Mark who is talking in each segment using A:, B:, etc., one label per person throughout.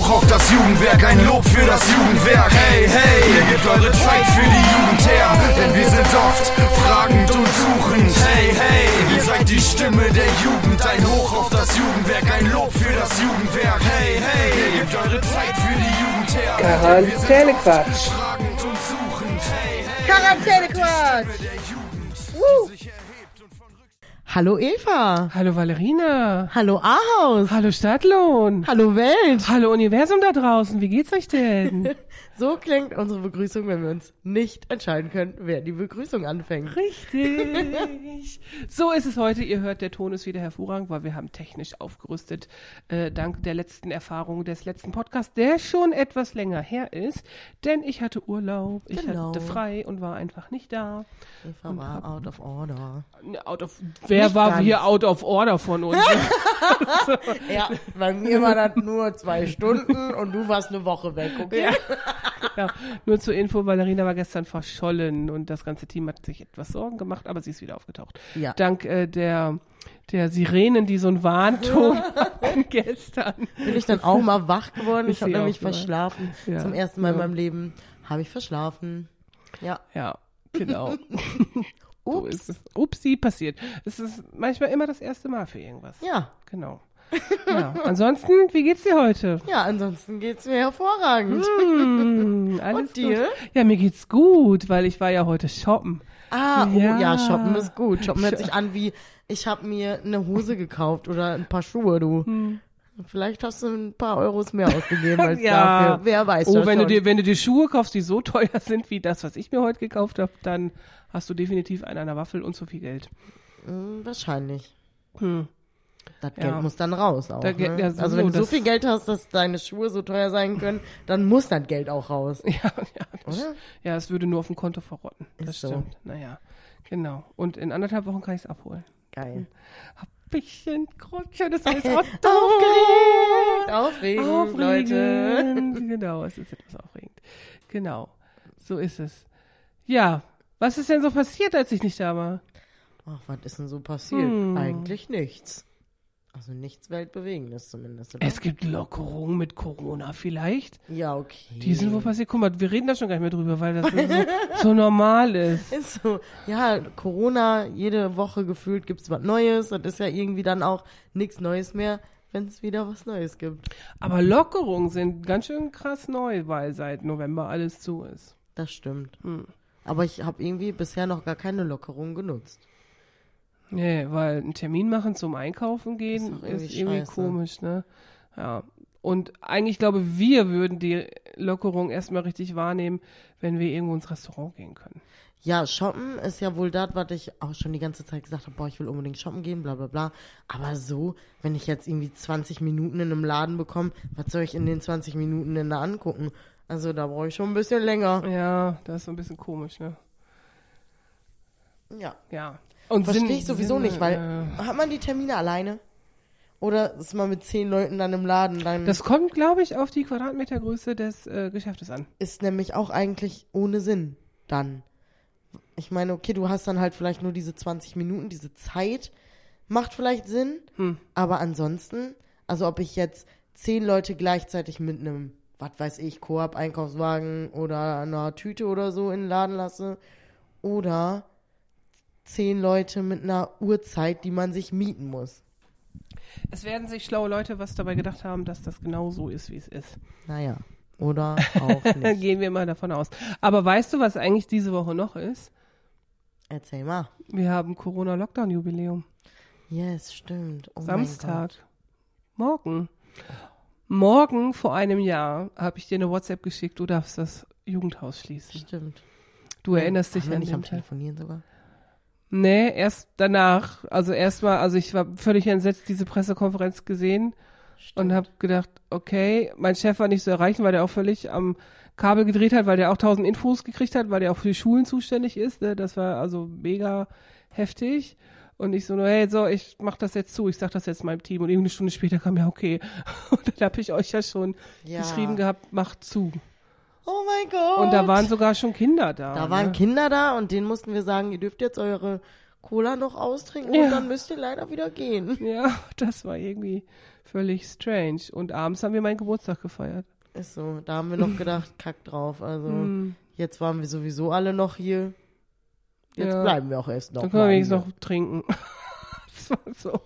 A: hoch auf das Jugendwerk, ein Lob für das Jugendwerk. Hey, hey, ihr gebt eure Zeit für die Jugend her, denn wir sind oft fragend und suchend. Hey, hey, ihr seid die Stimme der Jugend, ein Hoch auf das Jugendwerk, ein Lob für das Jugendwerk. Hey, hey, ihr gebt eure Zeit für die Jugend her.
B: Quarantänequatsch.
A: Fragend und suchend. Hey, hey,
C: Quarantänequatsch.
A: der Jugend,
C: Woo. Hallo Eva.
D: Hallo Valerina.
C: Hallo Ahaus.
D: Hallo Stadtlohn.
C: Hallo Welt.
D: Hallo Universum da draußen. Wie geht's euch denn?
C: So klingt unsere Begrüßung, wenn wir uns nicht entscheiden können, wer die Begrüßung anfängt.
D: Richtig. So ist es heute. Ihr hört, der Ton ist wieder hervorragend, weil wir haben technisch aufgerüstet, äh, dank der letzten Erfahrung des letzten Podcasts, der schon etwas länger her ist. Denn ich hatte Urlaub, ich
C: Genau.
D: hatte frei und war einfach nicht da.
C: Eva war out of order.
D: Out of, wer
C: Nicht
D: war
C: ganz.
D: hier out of order von uns?
C: Ja, bei mir war das nur zwei Stunden und du warst eine Woche weg, okay?
D: Ja, nur zur Info, Valerina war gestern verschollen und das ganze Team hat sich etwas Sorgen gemacht, aber sie ist wieder aufgetaucht.
C: Ja.
D: Dank äh, der, der Sirenen, die so einen Warnton hatten gestern.
C: Bin ich dann auch mal wach geworden. Ich habe nämlich
D: ja.
C: verschlafen.
D: Ja.
C: Zum ersten Mal in
D: Ja.
C: meinem Leben habe ich verschlafen. Ja.
D: Ja, genau.
C: Ups.
D: Upsi, passiert. Es ist manchmal immer das erste Mal für irgendwas.
C: Ja.
D: Genau. Ja, ansonsten, wie geht's dir heute?
C: Ja, ansonsten geht's mir hervorragend.
D: Hm, alles
C: Und dir?
D: Gut. Ja, mir geht's gut, weil ich war ja heute shoppen.
C: Ah, oh,
D: Ja.
C: ja. shoppen ist gut. Shoppen hört sich an wie, ich habe mir eine Hose gekauft oder ein paar Schuhe, du.
D: Hm.
C: Vielleicht hast du ein paar Euros mehr ausgegeben als
D: Ja.
C: dafür. Wer weiß
D: Oh, wenn
C: schon.
D: du dir, wenn du dir Schuhe kaufst, die so teuer sind wie das, was ich mir heute gekauft habe, dann hast du definitiv einen an der Waffel und zu viel Geld.
C: Hm, Wahrscheinlich.
D: Hm.
C: Das
D: Ja.
C: Geld muss dann raus auch.
D: Da
C: ne?
D: ja, so-
C: also wenn du so viel Geld hast, dass deine Schuhe so teuer sein können, dann muss das Geld auch raus.
D: Ja, ja, das,
C: Oder?
D: ja, es würde nur auf dem Konto verrotten. Das
C: Ist so.
D: stimmt. Naja, genau. Und in anderthalb Wochen kann ich es abholen.
C: Geil.
D: Hab bisschen schönes neues Auto.
C: Aufgeregt! Aufregend,
D: Aufregend.
C: Leute.
D: Genau, es ist etwas aufregend. Genau, so ist es. Ja, was ist denn so passiert, als ich nicht da war?
C: Ach, was ist denn so passiert?
D: Hm.
C: Eigentlich nichts. Also nichts Weltbewegendes zumindest, oder?
D: Es gibt Lockerungen mit Corona vielleicht.
C: ja, okay.
D: Die sind wohl passiert. Guck mal, wir reden da schon gar nicht mehr drüber, weil das so, so normal ist.
C: Ist so, ja, Corona, jede Woche gefühlt gibt's was Neues. Das ist ja irgendwie dann auch nichts Neues mehr, wenn es wieder was Neues gibt.
D: Aber Lockerungen sind ganz schön krass neu, weil seit November alles zu ist.
C: Das stimmt.
D: Hm.
C: Aber ich habe irgendwie bisher noch gar keine Lockerung genutzt.
D: Nee, weil einen Termin machen zum Einkaufen gehen
C: Ist doch
D: ist
C: irgendwie
D: irgendwie, komisch, ne? Ja. Und eigentlich glaube wir würden die Lockerung erstmal richtig wahrnehmen, wenn wir irgendwo ins Restaurant gehen können.
C: Ja, shoppen ist ja wohl das, was ich auch schon die ganze Zeit gesagt habe, boah, ich will unbedingt shoppen gehen, bla bla bla. Aber so, wenn ich jetzt irgendwie 20 Minuten in einem Laden bekomme, was soll ich in den 20 Minuten denn da angucken? Also da brauche ich schon ein bisschen länger.
D: Ja, das ist so ein bisschen komisch, ne?
C: Ja.
D: Ja. Und
C: Verstehe ich sowieso
D: Sinn,
C: nicht, weil
D: äh,
C: hat man die Termine alleine? Oder ist man mit zehn Leuten dann im Laden? Dann
D: das kommt, glaube ich, auf die Quadratmetergröße des äh, Geschäftes an.
C: ist nämlich auch eigentlich ohne Sinn dann. Ich meine, okay, du hast dann halt vielleicht nur diese 20 Minuten, diese Zeit macht vielleicht Sinn,
D: Hm.
C: aber ansonsten, also ob ich jetzt zehn Leute gleichzeitig mit einem, was weiß ich, Koop-Einkaufswagen oder einer Tüte oder so in den Laden lasse oder zehn Leute mit einer Uhrzeit, die man sich mieten muss.
D: Es werden sich schlaue Leute was dabei gedacht haben, dass das genau so ist, wie es ist.
C: Naja, oder auch nicht.
D: Gehen wir mal davon aus. Aber weißt du, was eigentlich diese Woche noch ist?
C: Erzähl mal.
D: Wir haben Corona-Lockdown-Jubiläum.
C: Yes, stimmt. Oh
D: Samstag. Morgen. Morgen vor einem Jahr habe ich dir eine WhatsApp geschickt, du darfst das Jugendhaus schließen.
C: Stimmt.
D: Du erinnerst dich an
C: nicht
D: den
C: am. Telefonieren sogar?
D: Nee, erst danach. Also erstmal, also ich war völlig entsetzt, diese Pressekonferenz gesehen und habe gedacht, okay, mein Chef war nicht zu erreichen, weil der auch völlig am Kabel gedreht hat, weil der auch tausend Infos gekriegt hat, weil der auch für die Schulen zuständig ist. Ne? Das war also mega heftig. Und ich so, nur, hey, so, ich mach das jetzt zu, ich sag das jetzt meinem Team. Und irgendeine Stunde später kam ja, okay. Und dann habe ich euch ja schon
C: Ja.
D: geschrieben gehabt, macht zu.
C: Oh mein Gott.
D: Und da waren sogar schon Kinder da.
C: Da waren
D: ne?
C: Kinder da und denen mussten wir sagen, ihr dürft jetzt eure Cola noch austrinken
D: Ja.
C: und dann müsst ihr leider wieder gehen.
D: Ja, das war irgendwie Völlig strange. Und abends haben wir meinen Geburtstag gefeiert.
C: Ist so. Da haben wir noch gedacht, kack drauf. Also,
D: Hm.
C: jetzt waren wir sowieso alle noch hier. Jetzt
D: Ja.
C: bleiben wir auch erst noch.
D: Dann können wir wenigstens noch trinken. das war so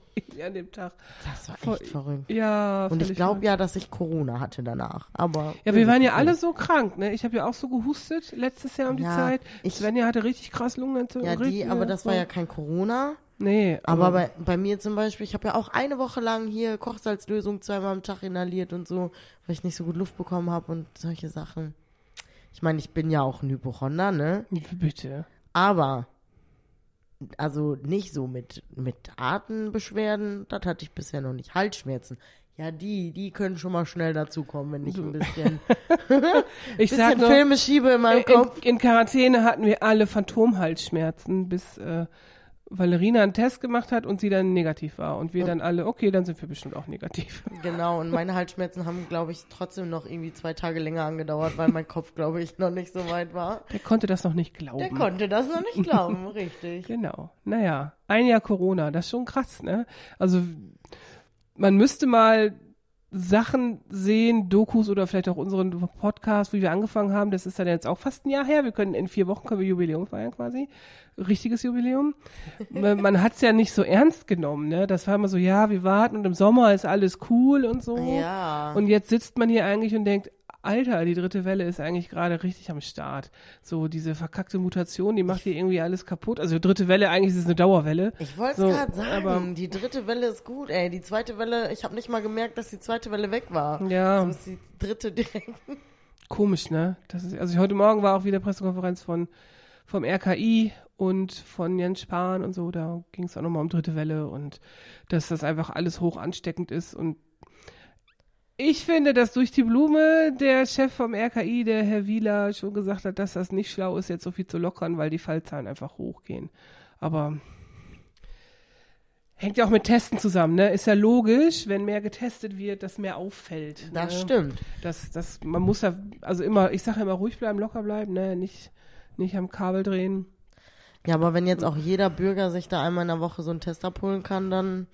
D: an dem Tag.
C: Das war
D: voll-
C: echt verrückt.
D: Ja,
C: Und ich glaube ja, dass ich Corona hatte danach. Aber.
D: Ja, wir waren ja alle so krank, ne? Ich habe ja auch so gehustet letztes Jahr um die
C: Ja,
D: Zeit.
C: ich-
D: Svenja hatte richtig krass Lungenentzündung.
C: Ja, die, aber das war
D: so.
C: ja kein Corona.
D: Nee,
C: Aber bei, bei mir zum Beispiel, ich habe ja auch eine Woche lang hier Kochsalzlösung zweimal am Tag inhaliert und so, weil ich nicht so gut Luft bekommen habe und solche Sachen. Ich meine, ich bin ja auch ein Hypochonder, ne?
D: Bitte.
C: Aber, also nicht so mit, mit Atembeschwerden, das hatte ich bisher noch nicht. Halsschmerzen. Ja, die, die können schon mal schnell dazukommen, wenn ich ein bisschen,
D: Ich sag
C: bisschen
D: nur,
C: Filme schiebe in meinem
D: in,
C: Kopf.
D: in Quarantäne hatten wir alle Phantomhalsschmerzen, bis äh, Valerina einen Test gemacht hat und sie dann negativ war. Und wir dann alle, okay, dann sind wir bestimmt auch negativ.
C: Genau, und meine Halsschmerzen haben, glaube ich, trotzdem noch irgendwie zwei Tage länger angedauert, weil mein Kopf, glaube ich, noch nicht so weit war.
D: Der konnte das noch nicht glauben.
C: Der konnte das noch nicht glauben, richtig.
D: Genau. Naja, ein Jahr Corona, das ist schon krass, ne? Also man müsste mal Sachen sehen, Dokus oder vielleicht auch unseren Podcast, wie wir angefangen haben. Das ist dann jetzt auch fast ein Jahr her. Wir können in vier Wochen können wir Jubiläum feiern quasi. Richtiges Jubiläum. man hat es ja nicht so ernst genommen, ne? Das war immer so, ja, wir warten und im Sommer ist alles cool und so.
C: Ja.
D: Und jetzt sitzt man hier eigentlich und denkt, Alter, die dritte Welle ist eigentlich gerade richtig am Start. So diese verkackte Mutation, die macht hier irgendwie alles kaputt. Also dritte Welle, eigentlich ist es eine Dauerwelle.
C: Ich wollte es
D: So,
C: gerade sagen,
D: aber-
C: die dritte Welle ist gut, ey. Die zweite Welle, ich habe nicht mal gemerkt, dass die zweite Welle weg war.
D: Ja.
C: So ist die dritte direkt.
D: Komisch, ne? Das ist, also heute Morgen war auch wieder Pressekonferenz von vom RKI und von Jens Spahn und so. Da ging es auch nochmal um dritte Welle und dass das einfach alles hoch ansteckend ist. Und ich finde, dass durch die Blume der Chef vom RKI, der Herr Wieler, schon gesagt hat, dass das nicht schlau ist, jetzt so viel zu lockern, weil die Fallzahlen einfach hochgehen. Aber hängt ja auch mit Testen zusammen, ne? Ist ja logisch, wenn mehr getestet wird, dass mehr auffällt.
C: Das
D: ne?
C: stimmt.
D: Das, das, man muss ja, also immer, ich sage immer ruhig bleiben, locker bleiben, ne? Nicht, nicht am Kabel drehen.
C: Ja, aber wenn jetzt auch jeder Bürger sich da einmal in der Woche so einen Test abholen kann, dann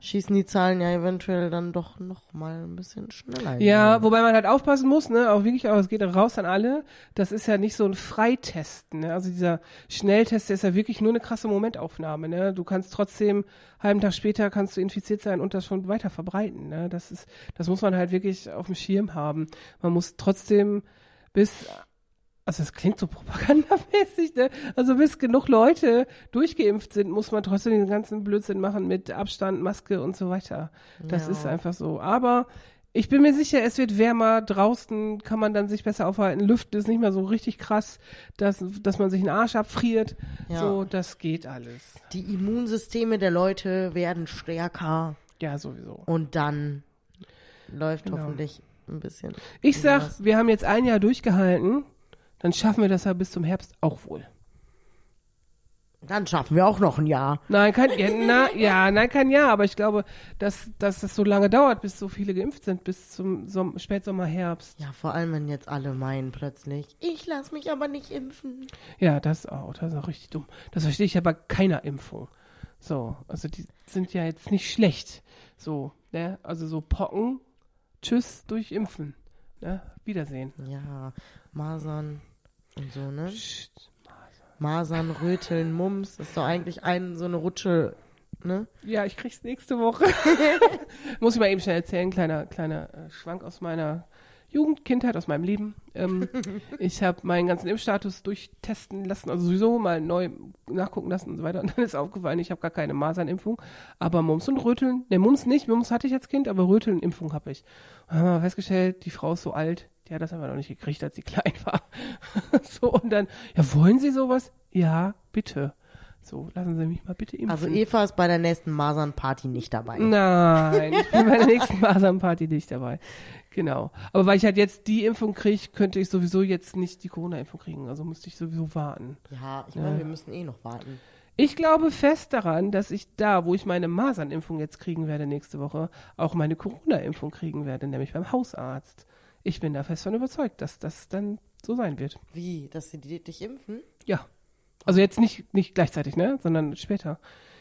C: schießen die Zahlen ja eventuell dann doch noch mal ein bisschen schneller.
D: Ja,
C: Höhe.
D: wobei man halt aufpassen muss, ne, auch wirklich, aber es geht raus an alle. Das ist ja nicht so ein Freitesten, ne? Also dieser Schnelltest, der ist ja wirklich nur eine krasse Momentaufnahme, ne? Du kannst trotzdem, halben Tag später kannst du infiziert sein und das schon weiter verbreiten, ne? Das ist, das muss man halt wirklich auf dem Schirm haben. Man muss trotzdem bis, also das klingt so propagandamäßig, ne? Also bis genug Leute durchgeimpft sind, muss man trotzdem den ganzen Blödsinn machen mit Abstand, Maske und so weiter. Das
C: Ja.
D: ist einfach so. Aber ich bin mir sicher, es wird wärmer. Draußen kann man dann sich besser aufhalten. Lüften ist nicht mehr so richtig krass, dass, dass man sich einen Arsch abfriert.
C: Ja.
D: So, das geht alles.
C: Die Immunsysteme der Leute werden stärker
D: Ja, sowieso.
C: und dann läuft
D: Genau.
C: hoffentlich ein bisschen.
D: Ich sag,
C: was.
D: wir haben jetzt ein Jahr durchgehalten. Dann schaffen wir das ja bis zum Herbst auch wohl.
C: Dann schaffen wir auch noch ein Jahr.
D: Nein, kein, ja, na, ja, nein, kein Jahr, aber ich glaube, dass, dass das so lange dauert, bis so viele geimpft sind, bis zum Som Spätsommer, Herbst.
C: Ja, vor allem, wenn jetzt alle meinen plötzlich, ich lass mich aber nicht impfen.
D: Ja, das auch, das ist auch richtig dumm. Das verstehe ich aber keiner Impfung. So, also die sind ja jetzt nicht schlecht. So, ne? Also so Pocken, tschüss, durchimpfen. Ne? Wiedersehen.
C: Ja, Masern und so, ne?
D: Psst.
C: Masern, Röteln, Mumps, das ist doch eigentlich ein, so eine Rutsche, ne?
D: Ja, ich krieg's nächste Woche. Muss ich mal eben schnell erzählen, kleiner, kleiner äh, Schwank aus meiner Jugend, Kindheit, aus meinem Leben. Ähm, ich habe meinen ganzen Impfstatus durchtesten lassen, also sowieso mal neu nachgucken lassen und so weiter. Und dann ist aufgefallen, ich habe gar keine Masernimpfung, aber Mumps und Röteln, ne, Mumps nicht, Mumps hatte ich als Kind, aber Röteln-Impfung habe ich. Und dann haben wir festgestellt, die Frau ist so alt, hat das einfach noch nicht gekriegt, als sie klein war. so, und dann, ja, wollen Sie sowas? Ja, bitte. So, lassen Sie mich mal bitte impfen.
C: Also Eva ist bei der nächsten Masern-Party nicht dabei.
D: Nein, ich bin bei der nächsten Masernparty nicht dabei. Genau. Aber weil ich halt jetzt die Impfung kriege, könnte ich sowieso jetzt nicht die Corona-Impfung kriegen. Also müsste ich sowieso warten.
C: Ja, ich meine, wir müssen eh noch warten.
D: Ich glaube fest daran, dass ich da, wo ich meine Masernimpfung jetzt kriegen werde nächste Woche, auch meine Corona-Impfung kriegen werde, nämlich beim Hausarzt. Ich bin da fest von überzeugt, dass das dann so sein wird.
C: Wie, dass sie die, dich impfen?
D: Ja. Also jetzt nicht, nicht gleichzeitig, ne? Sondern später.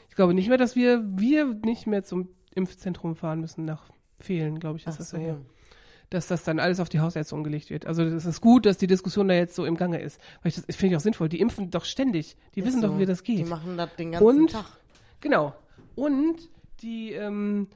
D: Ich glaube nicht mehr, dass wir, wir nicht mehr zum Impfzentrum fahren müssen nach fehlen, glaube ich, ist
C: Ach
D: das
C: so.
D: daher. Dass das dann alles auf die Hausärzte umgelegt wird. Also das ist gut, dass die Diskussion da jetzt so im Gange ist. Weil ich das finde ich auch sinnvoll. Die impfen doch ständig. Die wissen
C: Ist
D: doch,
C: so.
D: wie das geht.
C: Die machen das den ganzen
D: Und
C: Tag.
D: Genau. Und die ähm,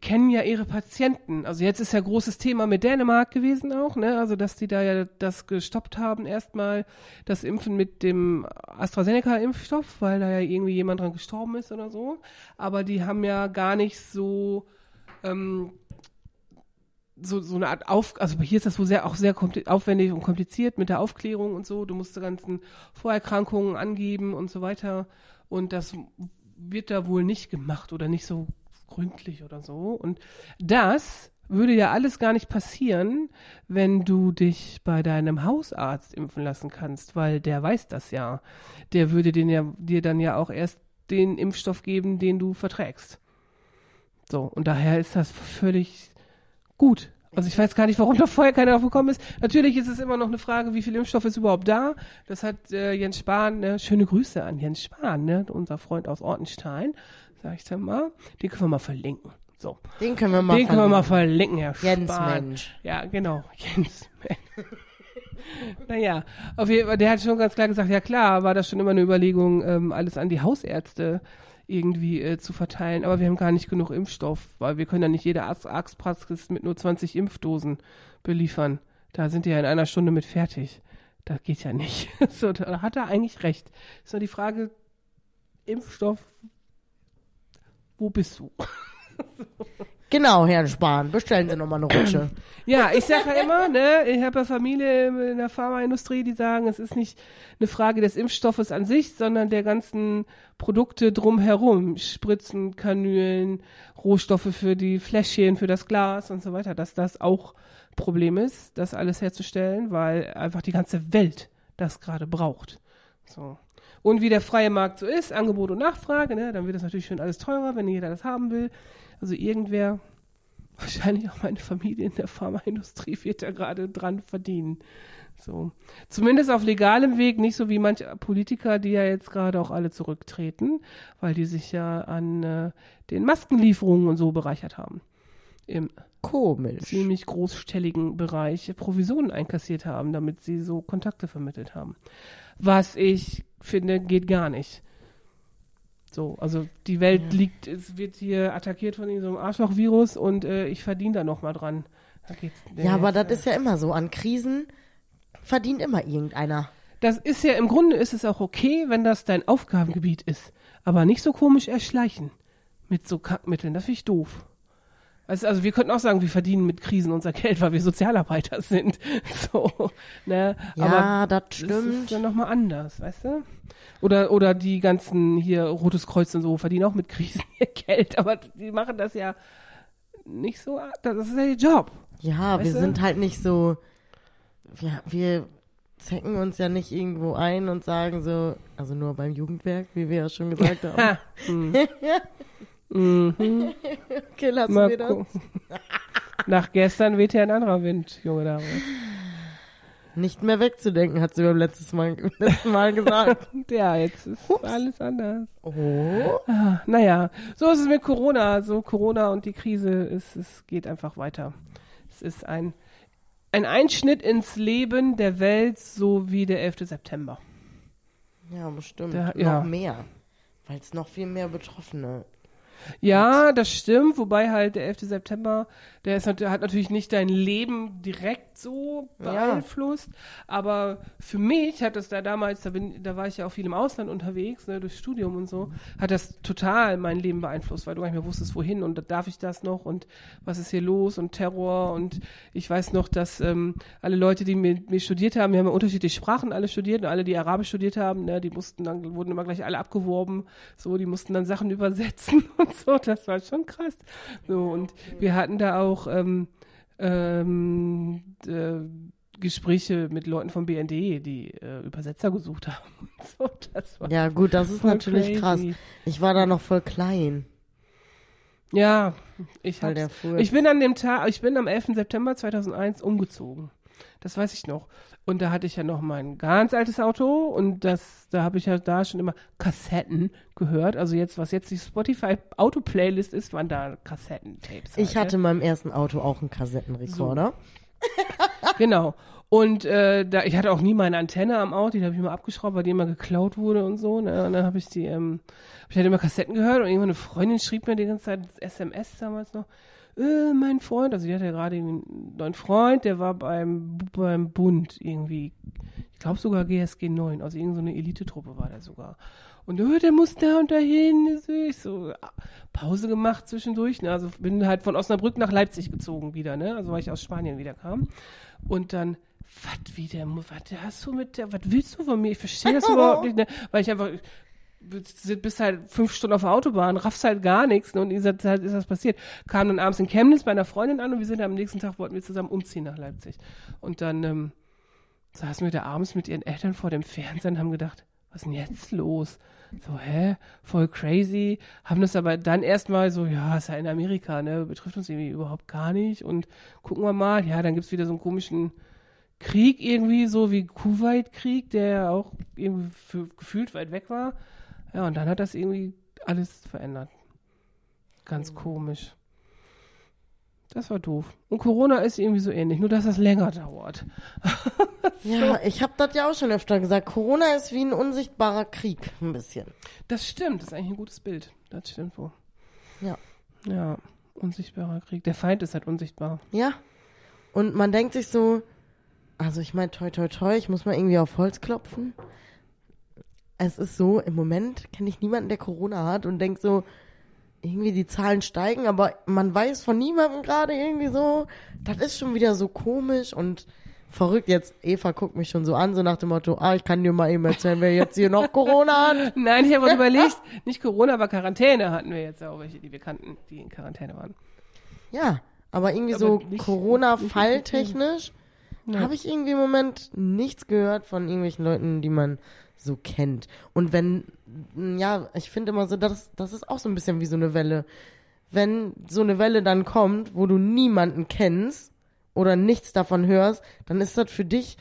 D: kennen ja ihre Patienten. Also jetzt ist ja großes Thema mit Dänemark gewesen auch, ne? Also dass die da ja das gestoppt haben, erstmal das Impfen mit dem AstraZeneca-Impfstoff, weil da ja irgendwie jemand dran gestorben ist oder so. Aber die haben ja gar nicht so ähm, so, so eine Art Auf, also hier ist das wohl sehr, auch sehr aufwendig und kompliziert mit der Aufklärung und so. Du musst die ganzen Vorerkrankungen angeben und so weiter. Und das wird da wohl nicht gemacht oder nicht so gründlich oder so. Und das würde ja alles gar nicht passieren, wenn du dich bei deinem Hausarzt impfen lassen kannst, weil der weiß das ja. Der würde den ja, dir dann ja auch erst den Impfstoff geben, den du verträgst. So, und daher ist das völlig gut. Also ich weiß gar nicht, warum da vorher keiner drauf gekommen ist. Natürlich ist es immer noch eine Frage, wie viel Impfstoff ist überhaupt da. Das hat äh, Jens Spahn, ne? schöne Grüße an Jens Spahn, ne? unser Freund aus Ortenstein, sag ich dann mal. Den können wir mal verlinken. So,
C: Den können wir mal
D: den können wir mal
C: verlinken.
D: verlinken, Herr
C: Jens
D: Spahn.
C: Mensch.
D: Ja, genau, Jens Mensch. naja, auf jeden Fall, der hat schon ganz klar gesagt, ja klar, war das schon immer eine Überlegung, ähm, alles an die Hausärzte irgendwie äh, zu verteilen. Aber wir haben gar nicht genug Impfstoff, weil wir können ja nicht jede Arzt Arztpraxis mit nur 20 Impfdosen beliefern. Da sind die ja in einer Stunde mit fertig. Das geht ja nicht. so, da hat er eigentlich recht. Ist nur die Frage, Impfstoff, wo bist du?
C: Genau, Herrn Spahn. Bestellen Sie nochmal eine Rutsche.
D: Ja, ich sage ja immer, ne, ich habe ja Familie in der Pharmaindustrie, die sagen, es ist nicht eine Frage des Impfstoffes an sich, sondern der ganzen Produkte drumherum. Spritzen, Kanülen, Rohstoffe für die Fläschchen, für das Glas und so weiter, dass das auch Problem ist, das alles herzustellen, weil einfach die ganze Welt das gerade braucht. So. Und wie der freie Markt so ist, Angebot und Nachfrage, ne, dann wird das natürlich schon alles teurer, wenn jeder das haben will. Also irgendwer, wahrscheinlich auch meine Familie in der Pharmaindustrie, wird da gerade dran verdienen. So. Zumindest auf legalem Weg, nicht so wie manche Politiker, die ja jetzt gerade auch alle zurücktreten, weil die sich ja an äh, den Maskenlieferungen und so bereichert haben. Im
C: Komisch.
D: ziemlich großstelligen Bereich Provisionen einkassiert haben, damit sie so Kontakte vermittelt haben. Was ich finde, geht gar nicht. So, also die Welt liegt, es wird hier attackiert von einem Arschloch-Virus und äh, ich verdiene da noch mal dran. Da
C: Ja, aber das ist ja immer so. An Krisen verdient immer irgendeiner.
D: Das ist ja, im Grunde ist es auch okay, wenn das dein Aufgabengebiet ist. Aber nicht so komisch erschleichen mit so Kackmitteln. Das finde ich doof. Also, also wir könnten auch sagen, wir verdienen mit Krisen unser Geld, weil wir Sozialarbeiter sind. So, ne?
C: Ja,
D: Aber
C: das
D: das
C: stimmt.
D: ist dann nochmal anders, weißt du? Oder, oder die ganzen hier Rotes Kreuz und so verdienen auch mit Krisen ihr Geld, aber die machen das ja nicht so, das ist ja ihr Job.
C: Ja, wir
D: Weißt du?
C: sind halt nicht so. Wir, wir zecken uns ja nicht irgendwo ein und sagen so, also nur beim Jugendwerk, wie wir ja schon gesagt haben.
D: Mhm.
C: Okay, lassen
D: Mal
C: wir das.
D: Nach gestern weht ja ein anderer Wind, junge Dame.
C: Nicht mehr wegzudenken, hat sie beim letztes Mal, letzten Mal gesagt.
D: Ja, jetzt ist alles anders.
C: Oh.
D: Ah, naja, so ist es mit Corona. So Corona und die Krise, es, es geht einfach weiter. Es ist ein, ein Einschnitt ins Leben der Welt, so wie der 11. September.
C: Ja, bestimmt.
D: Da-
C: noch
D: ja.
C: mehr. Weil es noch viel mehr Betroffene.
D: Ja, das stimmt, wobei halt der 11. September, der ist, hat natürlich nicht dein Leben direkt so
C: Ja.
D: beeinflusst, aber für mich hat das da damals, da, bin, da war ich ja auch viel im Ausland unterwegs, ne, durchs Studium und so, hat das total mein Leben beeinflusst, weil du gar nicht mehr wusstest, wohin und darf ich das noch und was ist hier los und Terror und ich weiß noch, dass ähm, alle Leute, die mit mir studiert haben, wir haben ja unterschiedliche Sprachen alle studiert und alle, die Arabisch studiert haben, ne, die mussten dann, wurden immer gleich alle abgeworben, so, die mussten dann Sachen übersetzen und so, das war schon krass. So, und wir hatten da auch ähm, ähm, äh, Gespräche mit Leuten vom BND, die äh, Übersetzer gesucht haben. So,
C: Ja, gut, das ist natürlich
D: crazy.
C: krass. Ich war da noch voll klein.
D: Ja, ich ich bin an dem Tag, ich bin am 11. September 2001 umgezogen. Das weiß ich noch. Und da hatte ich ja noch mein ganz altes Auto und das, da habe ich ja da schon immer Kassetten gehört. Also jetzt, was jetzt die Spotify Auto-Playlist ist, waren da Kassettentapes.
C: Ich
D: halt,
C: hatte in meinem ersten Auto auch einen Kassettenrekorder.
D: Genau. Und äh, da, ich hatte auch nie meine Antenne am Auto, die habe ich immer abgeschraubt, weil die immer geklaut wurde und so. Ne? Und dann habe ich die, ähm, hab ich halt immer Kassetten gehört und irgendwann eine Freundin schrieb mir die ganze Zeit SMS damals noch, äh, mein Freund, also die hatte ja gerade einen neuen Freund, der war beim, beim Bund irgendwie, ich glaube sogar GSG 9, also irgendeine so Elitetruppe war der sogar. Und äh, der muss da und dahin, ich so, ah, Pause gemacht zwischendurch, ne? also bin halt von Osnabrück nach Leipzig gezogen wieder, ne, also weil ich aus Spanien wieder kam. Und dann, was wieder, was hast du mit der, was willst du von mir? Ich verstehe das überhaupt nicht, ne? weil ich einfach, bist halt fünf Stunden auf der Autobahn, raffst halt gar nichts ne? und in dieser Zeit ist das passiert. Kam dann abends in Chemnitz bei einer Freundin an und wir sind am nächsten Tag, wollten wir zusammen umziehen nach Leipzig. Und dann ähm, saßen wir da abends mit ihren Eltern vor dem Fernseher und haben gedacht, was ist denn jetzt los? So, hä? Voll crazy. Haben das aber dann erstmal so, ja, ist ja in Amerika, ne? Betrifft uns irgendwie überhaupt gar nicht. Und gucken wir mal, ja, dann gibt's wieder so einen komischen Krieg irgendwie, so wie Kuwait-Krieg, der auch irgendwie gefühlt weit weg war. Ja, und dann hat das irgendwie alles verändert. Ganz komisch. Das war doof. Und Corona ist irgendwie so ähnlich, nur dass das länger dauert.
C: Ja, ich habe das ja auch schon öfter gesagt. Corona ist wie ein unsichtbarer Krieg, ein bisschen.
D: Das stimmt, das ist eigentlich ein gutes Bild. Das stimmt wohl.
C: Ja.
D: Ja, unsichtbarer Krieg. Der Feind ist halt unsichtbar.
C: Ja. Und man denkt sich so, also ich meine, toi, toi, toi, ich muss mal irgendwie auf Holz klopfen. Es ist so, im Moment kenne ich niemanden, der Corona hat und denkt so, irgendwie die Zahlen steigen, aber man weiß von niemandem gerade irgendwie so, das ist schon wieder so komisch und verrückt. Jetzt, Eva guckt mich schon so an, so nach dem Motto, ah, ich kann dir mal eben erzählen, wer jetzt hier noch Corona hat.
D: Nein, ich habe überlegt, nicht Corona, aber Quarantäne hatten wir jetzt auch welche, die wir kannten, die in Quarantäne waren.
C: Ja, aber irgendwie
D: Aber
C: so Corona-Falltechnisch
D: Ja.
C: habe ich irgendwie im Moment nichts gehört von irgendwelchen Leuten, die man so kennt. Und wenn, ja, ich finde immer so, das, das ist auch so ein bisschen wie so eine Welle. Wenn so eine Welle dann kommt, wo du niemanden kennst oder nichts davon hörst, dann ist das für dich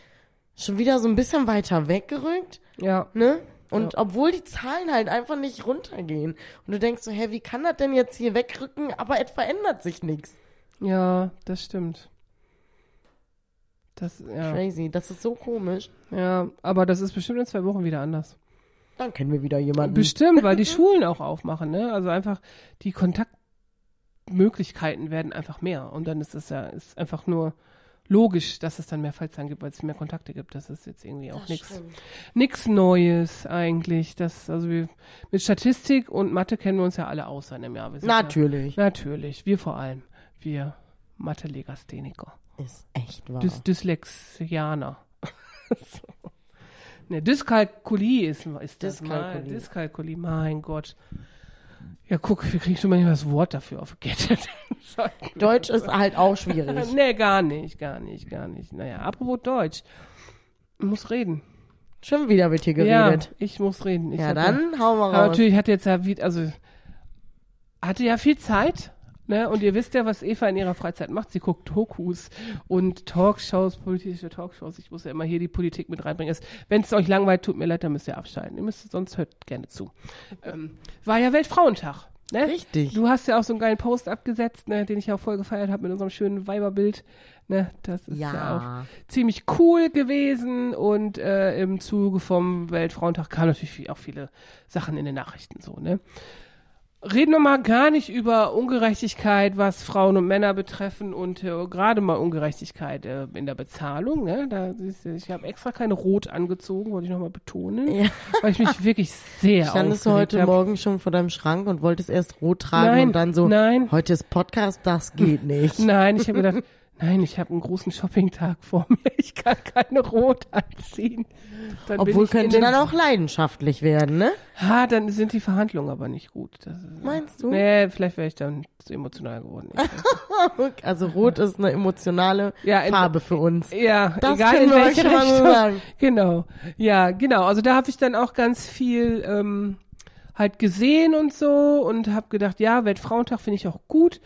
C: schon wieder so ein bisschen weiter weggerückt,
D: Ja,
C: ne? Und
D: Ja.
C: obwohl die Zahlen halt einfach nicht runtergehen. Und du denkst so, hä, wie kann das denn jetzt hier wegrücken? Aber es verändert sich nichts.
D: ja, das stimmt. Das, ja.
C: Crazy, das ist so komisch.
D: ja, aber das ist bestimmt in zwei Wochen wieder anders.
C: Dann kennen wir wieder jemanden.
D: Bestimmt, weil die Schulen auch aufmachen, ne? Also einfach die Kontaktmöglichkeiten werden einfach mehr. Und dann ist es ja ist einfach nur logisch, dass es dann mehr Fallzahlen gibt, weil es mehr Kontakte gibt. Das ist jetzt irgendwie auch nichts Neues eigentlich. Das, also wir, mit Statistik und Mathe kennen wir uns ja alle aus in einem Jahr.
C: Natürlich.
D: Ja, natürlich, wir vor allem. Wir Mathe-Legastheniker.
C: Ist echt wahr.
D: Dys Dyslexianer. so. Ne, Dyskalkulie ist, ist das.
C: Dyskalkulie.
D: Mal. Dyskalkulie, mein Gott. Ja, guck, wir kriegen schon mal nicht mal das Wort dafür aufgekettet.
C: Deutsch ist halt auch schwierig.
D: nee, gar nicht, gar nicht, gar nicht. Naja, apropos Deutsch. Ich muss reden.
C: Schon wieder wird hier
D: Ja,
C: geredet.
D: ich muss reden. Ich
C: Ja, dann hauen wir
D: Aber
C: raus.
D: natürlich hatte jetzt ja also hatte ja viel Zeit, ne? Und ihr wisst ja, was Eva in ihrer Freizeit macht. Sie guckt Dokus und Talkshows, politische Talkshows. Ich muss ja immer hier die Politik mit reinbringen. Wenn es euch langweilt, tut mir leid, dann müsst ihr abschalten. Ihr müsst sonst hört gerne zu. Ähm, war ja Weltfrauentag. Ne?
C: Richtig.
D: Du hast ja auch so einen geilen Post abgesetzt, ne, den ich auch voll gefeiert habe mit unserem schönen Weiberbild. Ne, das ist ja.
C: Ja.
D: auch ziemlich cool gewesen und äh, im Zuge vom Weltfrauentag kamen natürlich auch viele Sachen in den Nachrichten so, ne? Reden wir mal gar nicht über Ungerechtigkeit, was Frauen und Männer betreffen und äh, gerade mal Ungerechtigkeit äh, in der Bezahlung. Ne? Da, ich habe extra keine Rot angezogen, wollte ich nochmal betonen,
C: Ja.
D: weil ich mich wirklich sehr
C: Standest du heute
D: hab.
C: Morgen schon vor deinem Schrank und wolltest erst rot tragen
D: Nein,
C: und dann so,
D: nein.
C: heute ist Podcast, das geht nicht.
D: Nein, ich habe gedacht, nein, ich habe einen großen Shoppingtag vor mir. Ich kann keine Rot anziehen. Dann
C: Obwohl könnte
D: den-
C: dann auch leidenschaftlich werden, ne?
D: Ha, dann sind die Verhandlungen aber nicht gut. Das ist,
C: Meinst du?
D: Nee, vielleicht wäre ich dann zu emotional geworden.
C: Also rot ist eine emotionale
D: Ja, in-
C: Farbe für uns.
D: ja,
C: Das
D: egal in welche Richtung.
C: sagen.
D: Genau. Ja, genau. Also da habe ich dann auch ganz viel ähm, halt gesehen und so und habe gedacht, ja, Weltfrauentag finde ich auch gut.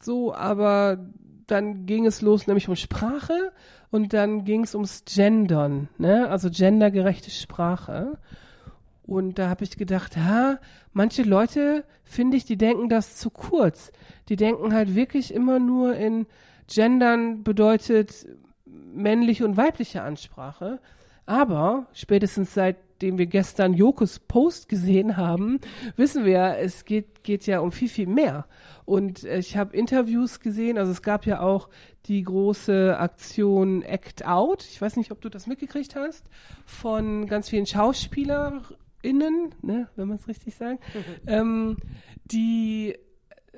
D: So, aber dann ging es los, nämlich um Sprache. und dann ging es ums Gendern, ne? Also gendergerechte Sprache. Und da habe ich gedacht, ha, manche Leute, finde ich, die denken das zu kurz. Die denken halt wirklich immer nur in Gendern bedeutet männliche und weibliche Ansprache. Aber spätestens seitdem wir gestern Jokos Post gesehen haben, wissen wir, es geht, geht ja um viel, viel mehr. Und ich habe Interviews gesehen, also es gab ja auch die große Aktion Act Out. Ich weiß nicht, ob du das mitgekriegt hast, von ganz vielen SchauspielerInnen, ne, wenn man es richtig sagt, ähm, die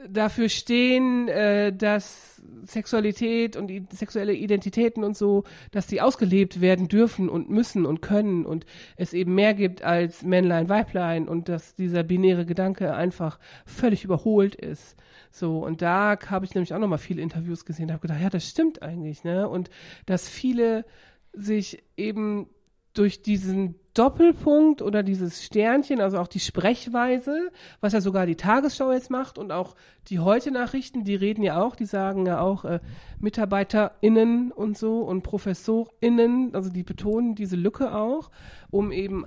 D: dafür stehen, äh, dass Sexualität und sexuelle Identitäten und so, dass die ausgelebt werden dürfen und müssen und können und es eben mehr gibt als Männlein, Weiblein und dass dieser binäre Gedanke einfach völlig überholt ist. So, und da habe ich nämlich auch nochmal viele Interviews gesehen, habe gedacht, ja, das stimmt eigentlich, ne? Und dass viele sich eben durch diesen Doppelpunkt oder dieses Sternchen, also auch die Sprechweise, was ja sogar die Tagesschau jetzt macht und auch die Heute-Nachrichten, die reden ja auch, die sagen ja auch äh, MitarbeiterInnen und so und ProfessorInnen, also die betonen diese Lücke auch, um eben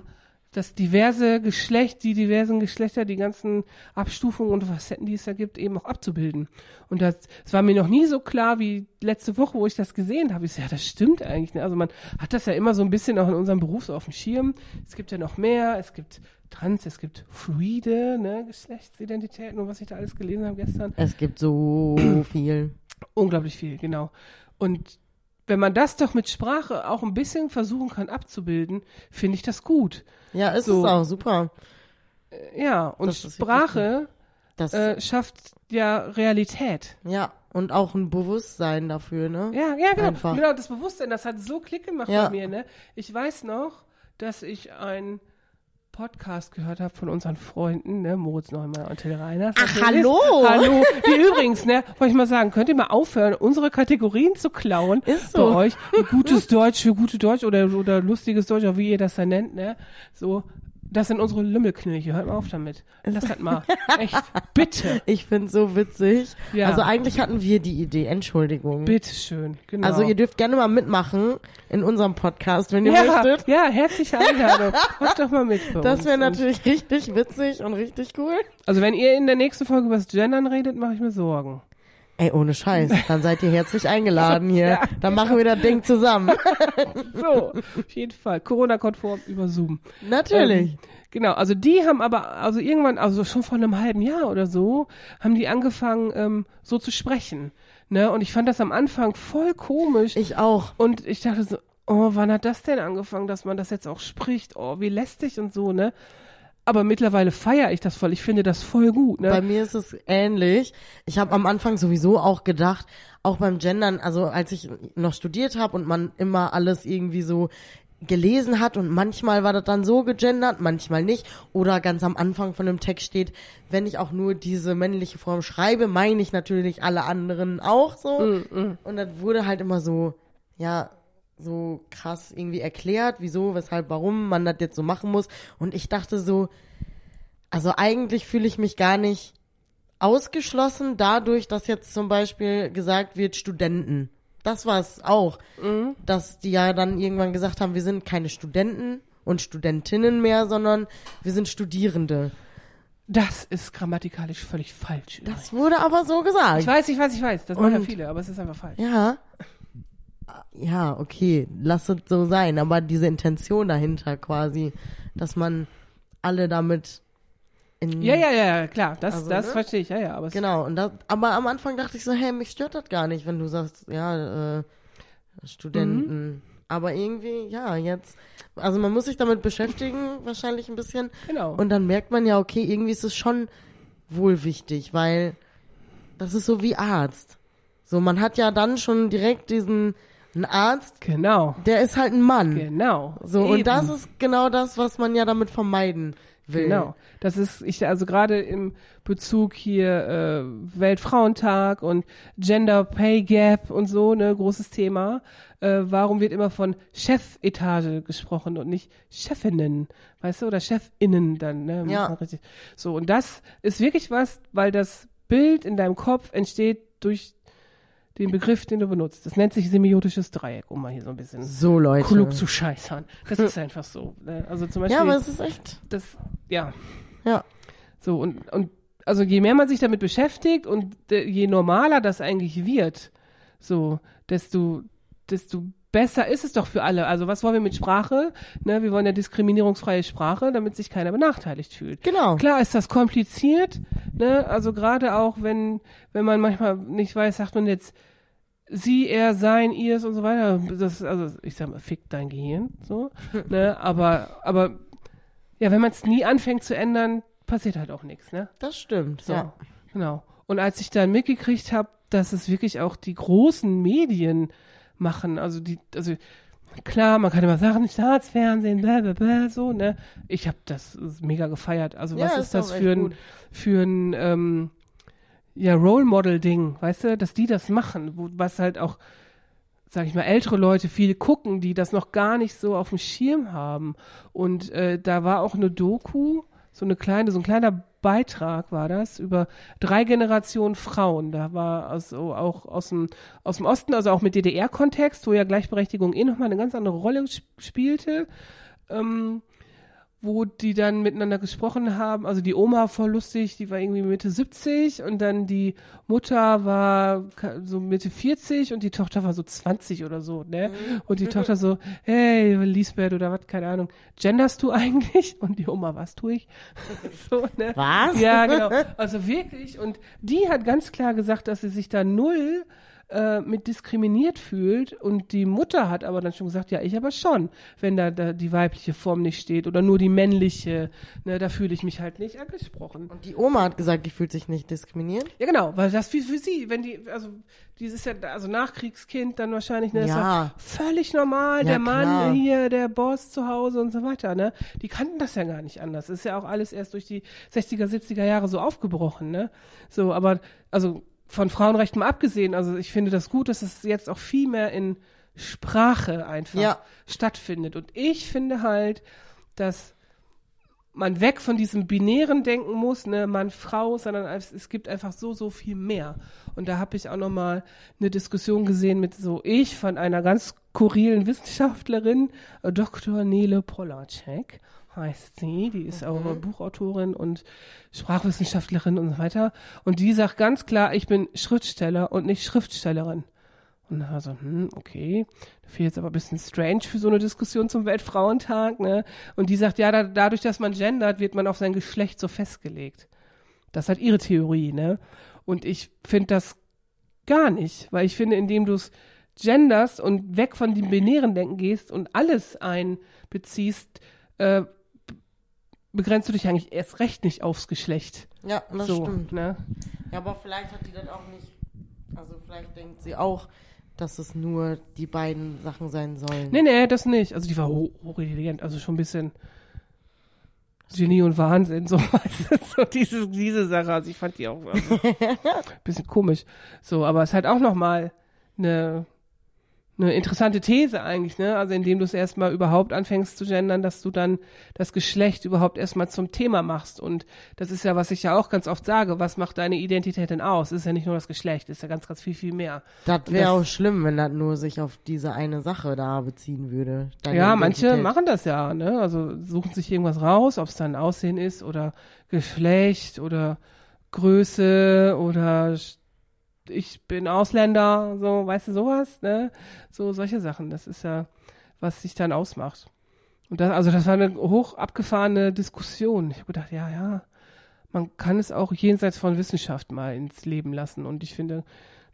D: das diverse Geschlecht, die diversen Geschlechter, die ganzen Abstufungen und Facetten, die es da gibt, eben auch abzubilden. Und das, das war mir noch nie so klar wie letzte Woche, wo ich das gesehen habe. Ich so, ja, das stimmt eigentlich. Ne? Also man hat das ja immer so ein bisschen auch in unserem Beruf so auf dem Schirm. Es gibt ja noch mehr. Es gibt Trans, es gibt Fluide, ne, Geschlechtsidentitäten und was ich da alles gelesen habe gestern.
C: Es gibt so viel.
D: Unglaublich viel, genau. Und wenn man das doch mit Sprache auch ein bisschen versuchen kann abzubilden, finde ich das gut.
C: Ja, ist
D: So.
C: es auch super.
D: Ja, und
C: Das
D: Sprache
C: Das,
D: äh, schafft ja Realität.
C: ja, und auch ein Bewusstsein dafür, ne?
D: Ja, ja, genau.
C: Einfach.
D: Genau, das Bewusstsein, das hat so Klick gemacht
C: Ja.
D: bei mir, ne? Ich weiß noch, dass ich ein Podcast gehört habe von unseren Freunden, ne, Moritz Neumann und Till Reiners.
C: Ach, hallo!
D: Hallo! Die übrigens, ne, wollte ich mal sagen, könnt ihr mal aufhören, unsere Kategorien zu klauen
C: Ist so.
D: bei euch? Gutes Deutsch für gute Deutsch oder, oder lustiges Deutsch, oder wie ihr das da nennt, ne? So, das sind unsere Lümmelknilche, hört mal auf damit. Lass das mal. Echt, bitte,
C: Ich find's so witzig.
D: Ja.
C: Also eigentlich hatten wir die Idee, Entschuldigung.
D: bitteschön, genau.
C: Also ihr dürft gerne mal mitmachen in unserem Podcast, wenn ihr
D: ja,
C: möchtet.
D: ja, herzliche Einladung. Macht doch mal mit
C: Das wäre natürlich richtig witzig und richtig cool.
D: Also wenn ihr in der nächsten Folge über das Gendern redet, mache ich mir Sorgen.
C: Ey, ohne Scheiß, dann seid ihr herzlich eingeladen hier.
D: Ja,
C: Dann machen wir das Ding zusammen.
D: So, auf jeden Fall. Corona-konform über Zoom.
C: Natürlich.
D: Ähm, genau, also die haben aber, also irgendwann, also schon vor einem halben Jahr oder so, haben die angefangen, ähm, so zu sprechen. Ne? Und ich fand das am Anfang voll komisch.
C: Ich auch.
D: Und ich dachte so, oh, wann hat das denn angefangen, dass man das jetzt auch spricht? Oh, wie lästig und so, ne? Aber mittlerweile feiere ich das voll. Ich finde das voll gut, ne?
C: Bei mir ist es ähnlich. Ich habe am Anfang sowieso auch gedacht, auch beim Gendern, also als ich noch studiert habe und man immer alles irgendwie so gelesen hat und manchmal war das dann so gegendert, manchmal nicht. Oder ganz am Anfang von dem Text steht, wenn ich auch nur diese männliche Form schreibe, meine ich natürlich alle anderen auch so. Und das wurde halt immer so, ja, so krass irgendwie erklärt, wieso, weshalb, warum man das jetzt so machen muss. Und ich dachte so, also eigentlich fühle ich mich gar nicht ausgeschlossen dadurch, dass jetzt zum Beispiel gesagt wird, Studenten. Das war es auch. Dass die ja dann irgendwann gesagt haben, wir sind keine Studenten und Studentinnen mehr, sondern wir sind Studierende.
D: das ist grammatikalisch völlig falsch.
C: Das wurde aber so gesagt.
D: Ich weiß, ich weiß, ich weiß. Das machen ja
C: Und-
D: viele, aber es ist einfach falsch.
C: Ja. Ja, okay, lass es so sein, aber diese Intention dahinter quasi, dass man alle damit in
D: Ja, ja, ja, klar. Das,
C: Also,
D: das
C: ne?
D: verstehe ich, ja, ja. Aber
C: Genau, und das, aber am Anfang dachte ich so, hey, mich stört das gar nicht, wenn du sagst, ja, äh, Studenten.
D: Mhm.
C: Aber irgendwie, ja, jetzt, also man muss sich damit beschäftigen, wahrscheinlich ein bisschen.
D: Genau.
C: Und dann merkt man ja, okay, irgendwie ist es schon wohl wichtig, weil das ist so wie Arzt. So, man hat ja dann schon direkt diesen, ein Arzt,
D: genau.
C: der ist halt ein Mann.
D: Genau.
C: So,
D: Eben.
C: und das ist genau das, was man ja damit vermeiden will.
D: Genau. Das ist, ich, also gerade im Bezug hier äh, Weltfrauentag und Gender Pay Gap und so, ne, großes Thema. Äh, warum wird immer von Chefetage gesprochen und nicht Chefinnen, weißt du, oder Chefinnen dann, ne?
C: Ja.
D: So, und das ist wirklich was, weil das Bild in deinem Kopf entsteht durch den Begriff, den du benutzt. Das nennt sich semiotisches Dreieck, um mal hier so ein bisschen
C: So, Leute.
D: klug zu scheißern. Das ist einfach so. ne? Also zum Beispiel,
C: ja, aber es ist echt.
D: das, ja,
C: Ja.
D: so und, und also je mehr man sich damit beschäftigt und je normaler das eigentlich wird, so, desto, desto besser ist es doch für alle. Also was wollen wir mit Sprache? Ne, wir wollen ja diskriminierungsfreie Sprache, damit sich keiner benachteiligt fühlt.
C: Genau.
D: Klar ist das kompliziert, ne? Also gerade auch wenn wenn man manchmal nicht weiß, sagt man jetzt sie, er, sein, ihrs und so weiter. Das also ich sag mal, fick dein Gehirn, so, ne? Aber aber ja, wenn man es nie anfängt zu ändern, passiert halt auch nichts, ne?
C: Das stimmt.
D: So,
C: Ja.
D: genau. Und als ich dann mitgekriegt habe, dass es wirklich auch die großen Medien machen, also die, also klar, man kann immer sagen, Staatsfernsehen, bla bla bla, so, ne? Ich habe das mega gefeiert. Also
C: Ja,
D: was
C: ist
D: ist das für ein, für ein, ähm, ja, Role Model Ding, weißt du, dass die das machen, wo, was halt auch, sag ich mal, ältere Leute viele gucken, die das noch gar nicht so auf dem Schirm haben. Und äh, da war auch eine Doku, so eine kleine, so ein kleiner Beitrag war das über drei Generationen Frauen. Da war also auch aus dem, aus dem Osten, also auch mit DDR-Kontext, wo ja Gleichberechtigung eh nochmal eine ganz andere Rolle sp- spielte. Ähm, wo die dann miteinander gesprochen haben. Also die Oma voll lustig, die war irgendwie Mitte 70 und dann die Mutter war so Mitte 40 und die Tochter war so 20 oder so, ne? Und die Tochter so, hey, Lisbeth oder was, keine Ahnung, genderst du eigentlich? Und die Oma, was tue ich? so, ne?
C: Was?
D: Ja, genau. Also wirklich. Und die hat ganz klar gesagt, dass sie sich da null äh, mit diskriminiert fühlt. Und die Mutter hat aber dann schon gesagt, ja, ich aber schon, wenn da, da die weibliche Form nicht steht oder nur die männliche, ne, da fühle ich mich halt nicht angesprochen.
C: Und die Oma hat gesagt, die fühlt sich nicht diskriminiert.
D: Ja, genau, weil das für, für sie, wenn die, also dieses ja, also Nachkriegskind dann wahrscheinlich, ne,
C: Ja.
D: völlig normal,
C: Ja,
D: der Mann
C: klar.
D: hier, der Boss zu Hause und so weiter, ne? Die kannten das ja gar nicht anders. Das ist ja auch alles erst durch die 60er, 70er Jahre so aufgebrochen, ne? So, aber, also von Frauenrechten mal abgesehen, also ich finde das gut, dass es jetzt auch viel mehr in Sprache einfach
C: Ja.
D: stattfindet. Und ich finde halt, dass man weg von diesem binären Denken muss, ne, Mann, Frau, sondern es, es gibt einfach so, so viel mehr. Und da habe ich auch nochmal eine Diskussion gesehen mit so ich von einer ganz skurrilen Wissenschaftlerin, äh, Dr. Nele Polacek heißt sie, die ist auch Buchautorin und Sprachwissenschaftlerin und so weiter. Und die sagt ganz klar, ich bin Schriftsteller und nicht Schriftstellerin. Und da so, hm, okay. Finde ich jetzt aber ein bisschen strange für so eine Diskussion zum Weltfrauentag, ne? Und die sagt, ja, da, dadurch, dass man gendert, wird man auf sein Geschlecht so festgelegt. Das ist halt ihre Theorie, ne? Und ich finde das gar nicht, weil ich finde, indem du es genderst und weg von dem binären Denken gehst und alles einbeziehst, äh, begrenzt du dich eigentlich erst recht nicht aufs Geschlecht.
C: Ja, das
D: so,
C: stimmt.
D: ne?
C: Ja, aber vielleicht hat die dann auch nicht. Also vielleicht denkt sie auch, dass es nur die beiden Sachen sein sollen.
D: Nee, nee, das nicht. Also die war hoch, hochintelligent, also schon ein bisschen Genie und Wahnsinn, so, so diese, diese Sache. Also ich fand die auch also, bisschen komisch. So, aber es ist halt auch nochmal eine, eine interessante These eigentlich, ne? Also indem du es erstmal überhaupt anfängst zu gendern, dass du dann das Geschlecht überhaupt erstmal zum Thema machst. Und das ist ja, was ich ja auch ganz oft sage, was macht deine Identität denn aus? ist ja nicht nur das Geschlecht, ist ja ganz, ganz viel, viel mehr.
C: Das wäre
D: das-
C: auch schlimm, wenn das nur sich auf diese eine Sache da beziehen würde.
D: Ja, manche
C: Identität.
D: machen das ja, ne? Also suchen sich irgendwas raus, ob es dann Aussehen ist oder Geschlecht oder Größe oder ich bin Ausländer, so, weißt du, sowas, ne? So, solche Sachen. Das ist ja, was sich dann ausmacht. Und das, also das war eine hoch abgefahrene Diskussion. Ich habe gedacht, ja, ja, man kann es auch jenseits von Wissenschaft mal ins Leben lassen. Und ich finde,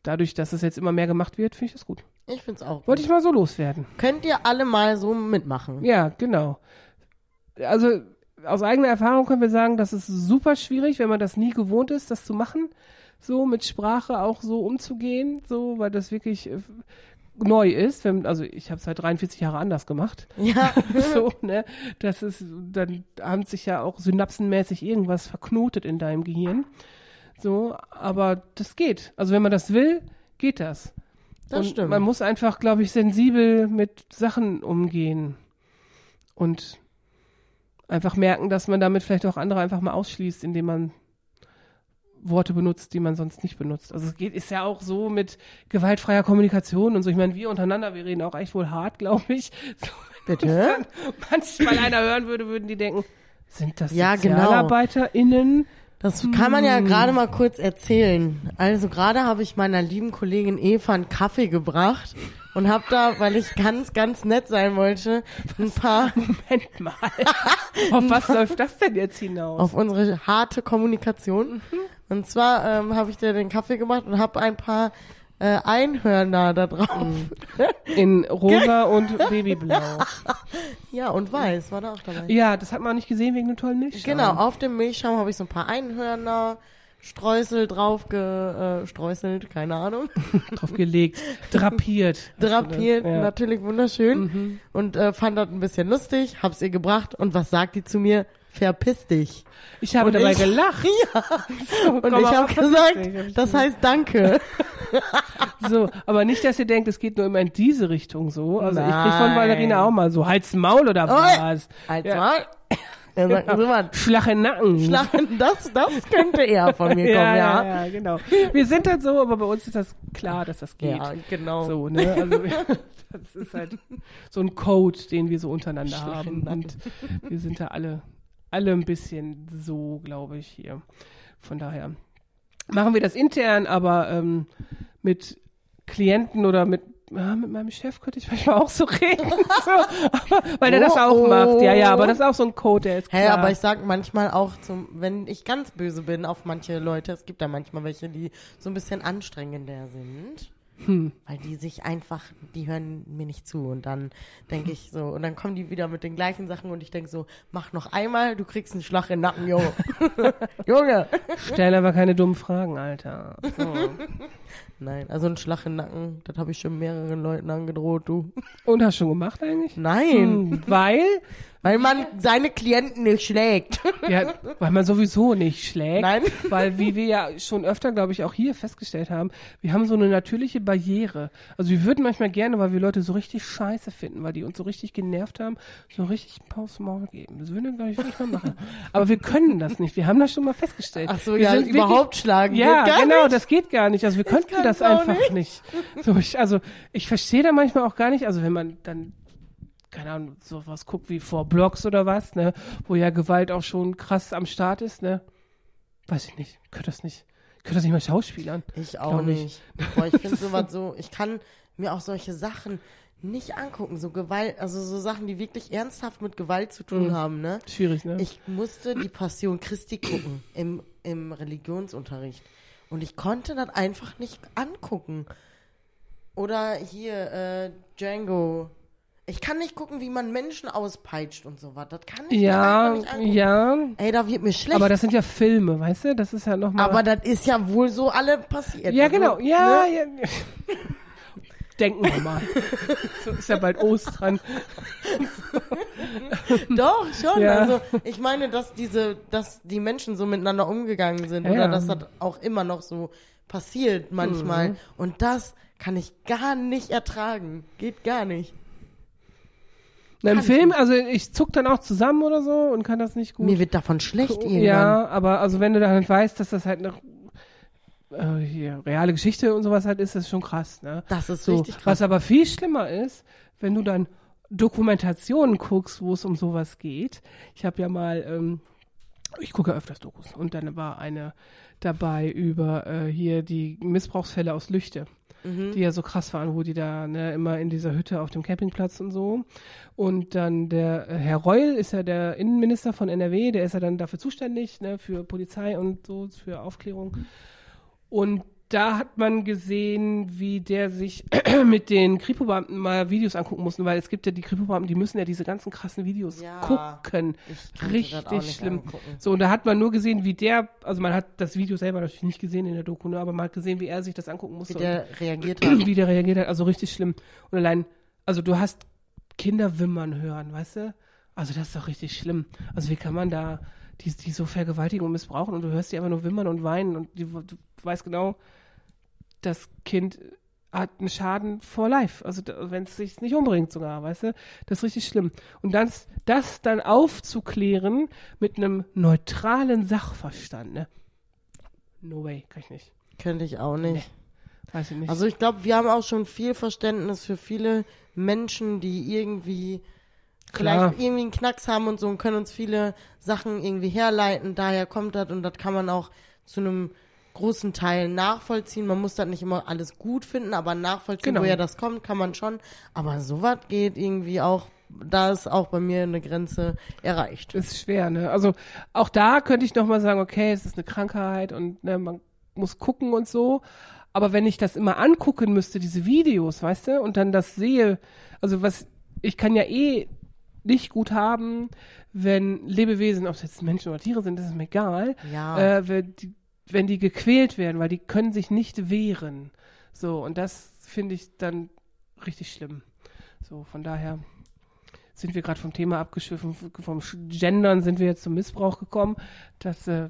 D: dadurch, dass es jetzt immer mehr gemacht wird, finde ich das gut.
C: Ich find's auch.
D: Wollte ich mal so loswerden.
C: Könnt ihr alle mal so mitmachen?
D: Ja, genau. Also aus eigener Erfahrung können wir sagen, das ist super schwierig, wenn man das nie gewohnt ist, das zu machen, so mit Sprache auch so umzugehen, so, weil das wirklich äh, neu ist. Wenn, also ich habe es seit 43 Jahre anders gemacht.
C: Ja.
D: so, ne? Das ist, dann haben sich ja auch synapsenmäßig irgendwas verknotet in deinem Gehirn. So, aber das geht. Also wenn man das will, geht das.
C: Das
D: und
C: stimmt.
D: man muss einfach, glaube ich, sensibel mit Sachen umgehen. Und einfach merken, dass man damit vielleicht auch andere einfach mal ausschließt, indem man Worte benutzt, die man sonst nicht benutzt. Also es geht, ist ja auch so mit gewaltfreier Kommunikation und so. Ich meine, wir untereinander, wir reden auch echt wohl hart, glaube ich. So,
C: Bitte?
D: wenn manchmal einer hören würde, würden die denken, sind das
C: Ja, genau. Das kann man
D: Hm.
C: ja gerade mal kurz erzählen. Also gerade habe ich meiner lieben Kollegin Eva einen Kaffee gebracht und habe da, weil ich ganz, ganz nett sein wollte, ein paar
D: Moment mal. Auf was läuft das denn jetzt hinaus?
C: auf unsere harte Kommunikation. Und zwar ähm, habe ich dir den Kaffee gemacht und habe ein paar äh, Einhörner da drauf.
D: Mhm. In rosa und babyblau.
C: Ja, und weiß war da auch dabei.
D: Ja, das hat man nicht gesehen wegen dem tollen Milchschaum.
C: Genau, auf dem Milchschaum habe ich so ein paar Einhörner, Streusel drauf ge, äh, keine Ahnung,
D: Drauf gelegt, drapiert.
C: drapiert,
D: Ja. Mhm.
C: natürlich wunderschön und äh, fand das ein bisschen lustig, hab's ihr gebracht und was sagt die zu mir? Verpiss dich.
D: Ich habe
C: Und
D: dabei
C: ich-
D: gelacht.
C: Ja,
D: So,
C: und
D: komm,
C: ich habe gesagt,
D: ich
C: das heißt Danke.
D: So, aber nicht, dass ihr denkt, es geht nur immer in diese Richtung so. Also ich krieg von
C: Nein.
D: Valerina auch mal so, halt's Maul oder
C: Oi.
D: was?
C: Als
D: Ja.
C: mal. Dann sie mal,
D: Schlag in Nacken.
C: Schlagen, das, das könnte eher von mir kommen,
D: ja,
C: ja.
D: ja, ja, genau. Wir sind halt so, aber bei uns ist das klar, dass das geht.
C: Ja, genau.
D: So, ne? Also das ist halt so ein Code, den wir so untereinander
C: Schlag
D: haben. Und wir sind da alle, alle ein bisschen so, glaube ich, hier. Von daher machen wir das intern, aber ähm, mit Klienten oder mit ja, mit meinem Chef könnte ich manchmal auch so reden, so, aber, weil der das
C: Oh,
D: auch
C: oh.
D: macht. Ja, ja, aber das ist auch so ein Code, der ist klar.
C: Hä, aber ich sag manchmal auch zum, wenn ich ganz böse bin auf manche Leute, es gibt da manchmal welche, die so ein bisschen anstrengender sind.
D: Hm.
C: Weil die sich einfach, die hören mir nicht zu und dann denke ich so, und dann kommen die wieder mit den gleichen Sachen und ich denke so, mach noch einmal, du kriegst einen Schlag in den Nacken, Junge. Junge.
D: Stell aber keine dummen Fragen, Alter. So.
C: Nein, also einen Schlag in den Nacken, das habe ich schon mehreren Leuten angedroht, du.
D: Und hast du schon gemacht eigentlich?
C: Nein,
D: Hm, weil,
C: weil man seine Klienten nicht schlägt.
D: ja, weil man sowieso nicht schlägt.
C: Nein.
D: Weil, wie wir ja schon öfter, glaube ich, auch hier festgestellt haben, wir haben so eine natürliche Barriere. Also wir würden manchmal gerne, weil wir Leute so richtig scheiße finden, weil die uns so richtig genervt haben, so richtig aufs Maul geben. Das würden wir, glaube ich, wirklich mal machen. Aber wir können das nicht. Wir haben das schon mal festgestellt.
C: Ach so,
D: wir
C: ja,
D: sind
C: überhaupt schlagen
D: Ja, genau,
C: nicht.
D: das geht gar nicht. Also wir könnten das einfach nicht. So, ich, also ich verstehe da manchmal auch gar nicht, also wenn man dann keine Ahnung, sowas guckt wie vor Blogs oder was, ne, wo ja Gewalt auch schon krass am Start ist, ne? Weiß ich nicht. Ich könnte das nicht. Ich könnte das nicht mal schauspielern.
C: Ich auch
D: ich.
C: nicht. Boah, ich finde sowas so, ich kann mir auch solche Sachen nicht angucken, so Gewalt, also so Sachen, die wirklich ernsthaft mit Gewalt zu tun haben, ne?
D: Schwierig, ne?
C: Ich musste die Passion Christi gucken im, im Religionsunterricht. Und ich konnte das einfach nicht angucken. Oder hier, äh, Django. Ich kann nicht gucken, wie man Menschen auspeitscht und so was. Das kann ich
D: ja,
C: nicht angucken.
D: ja.
C: Ey, da wird mir schlecht.
D: Aber das sind ja Filme, weißt du? Das ist ja nochmal.
C: Aber das ist ja wohl so alle passiert.
D: Ja,
C: Also,
D: genau. Ja,
C: ne?
D: ja. Denken wir mal. so ist ja bald Ostern.
C: Doch, schon.
D: Ja.
C: Also ich meine, dass diese, dass die Menschen so miteinander umgegangen sind
D: Ja,
C: oder
D: ja.
C: dass das auch immer noch so passiert manchmal.
D: Mhm.
C: Und das kann ich gar nicht ertragen. Geht gar nicht.
D: Na, Im Film, also ich zuck dann auch zusammen oder so und kann das nicht gut.
C: Mir wird davon schlecht irgendwann.
D: Ja, aber also wenn du dann weißt, dass das halt eine äh, hier, reale Geschichte und sowas halt ist, das ist schon krass, ne?
C: Das ist
D: So,
C: richtig krass.
D: was aber viel schlimmer ist, wenn du dann Dokumentationen guckst, wo es um sowas geht. Ich habe ja mal, ähm, ich gucke öfters Dokus und dann war eine dabei über äh, hier die Missbrauchsfälle aus Lüchte. Die ja so krass waren, wo die da ne, immer in dieser Hütte auf dem Campingplatz und so. Und dann der äh, Herr Reul ist ja der Innenminister von NRW, der ist ja dann dafür zuständig, ne, für Polizei und so, für Aufklärung. Und da hat man gesehen, wie der sich mit den Kripo-Beamten mal Videos angucken musste, weil es gibt ja die Kripo-Beamten, die müssen ja diese ganzen krassen Videos
C: Ja.
D: gucken. Richtig schlimm.
C: angucken.
D: So, und da hat man nur gesehen, wie der, also man hat das Video selber natürlich nicht gesehen in der Doku, ne, aber man hat gesehen, wie er sich das angucken musste.
C: Wie der reagiert hat.
D: wie der reagiert hat, also richtig schlimm. Und allein, also du hast Kinder wimmern hören, weißt du? Also das ist doch richtig schlimm. Also wie kann man da die, die so vergewaltigen und missbrauchen und du hörst die einfach nur wimmern und weinen und die, du weißt genau, das Kind hat einen Schaden for life. Also wenn es sich nicht umbringt sogar, weißt du? Das ist richtig schlimm. Und das, das dann aufzuklären mit einem neutralen Sachverstand, ne? No way, kann ich nicht.
C: Könnte ich auch nicht.
D: Weiß ich nicht.
C: Also ich glaube, wir haben auch schon viel Verständnis für viele Menschen, die irgendwie
D: Klar.
C: vielleicht irgendwie einen Knacks haben und so und können uns viele Sachen irgendwie herleiten. Daher kommt das und das kann man auch zu einem großen Teil nachvollziehen. Man muss das nicht immer alles gut finden, aber nachvollziehen,
D: Genau.
C: woher das kommt, kann man schon. Aber sowas geht irgendwie auch, da ist auch bei mir eine Grenze erreicht.
D: ist schwer, ne? Also auch da könnte ich noch mal sagen, okay, es ist eine Krankheit und ne, man muss gucken und so. Aber wenn ich das immer angucken müsste, diese Videos, weißt du, und dann das sehe, also was, ich kann ja eh nicht gut haben, wenn Lebewesen, ob es jetzt Menschen oder Tiere sind, das ist mir egal,
C: Ja.
D: äh, die, wenn die gequält werden, weil die können sich nicht wehren. So, und das finde ich dann richtig schlimm. So, von daher sind wir gerade vom Thema abgeschwiffen, vom Gendern sind wir jetzt zum Missbrauch gekommen. Das äh,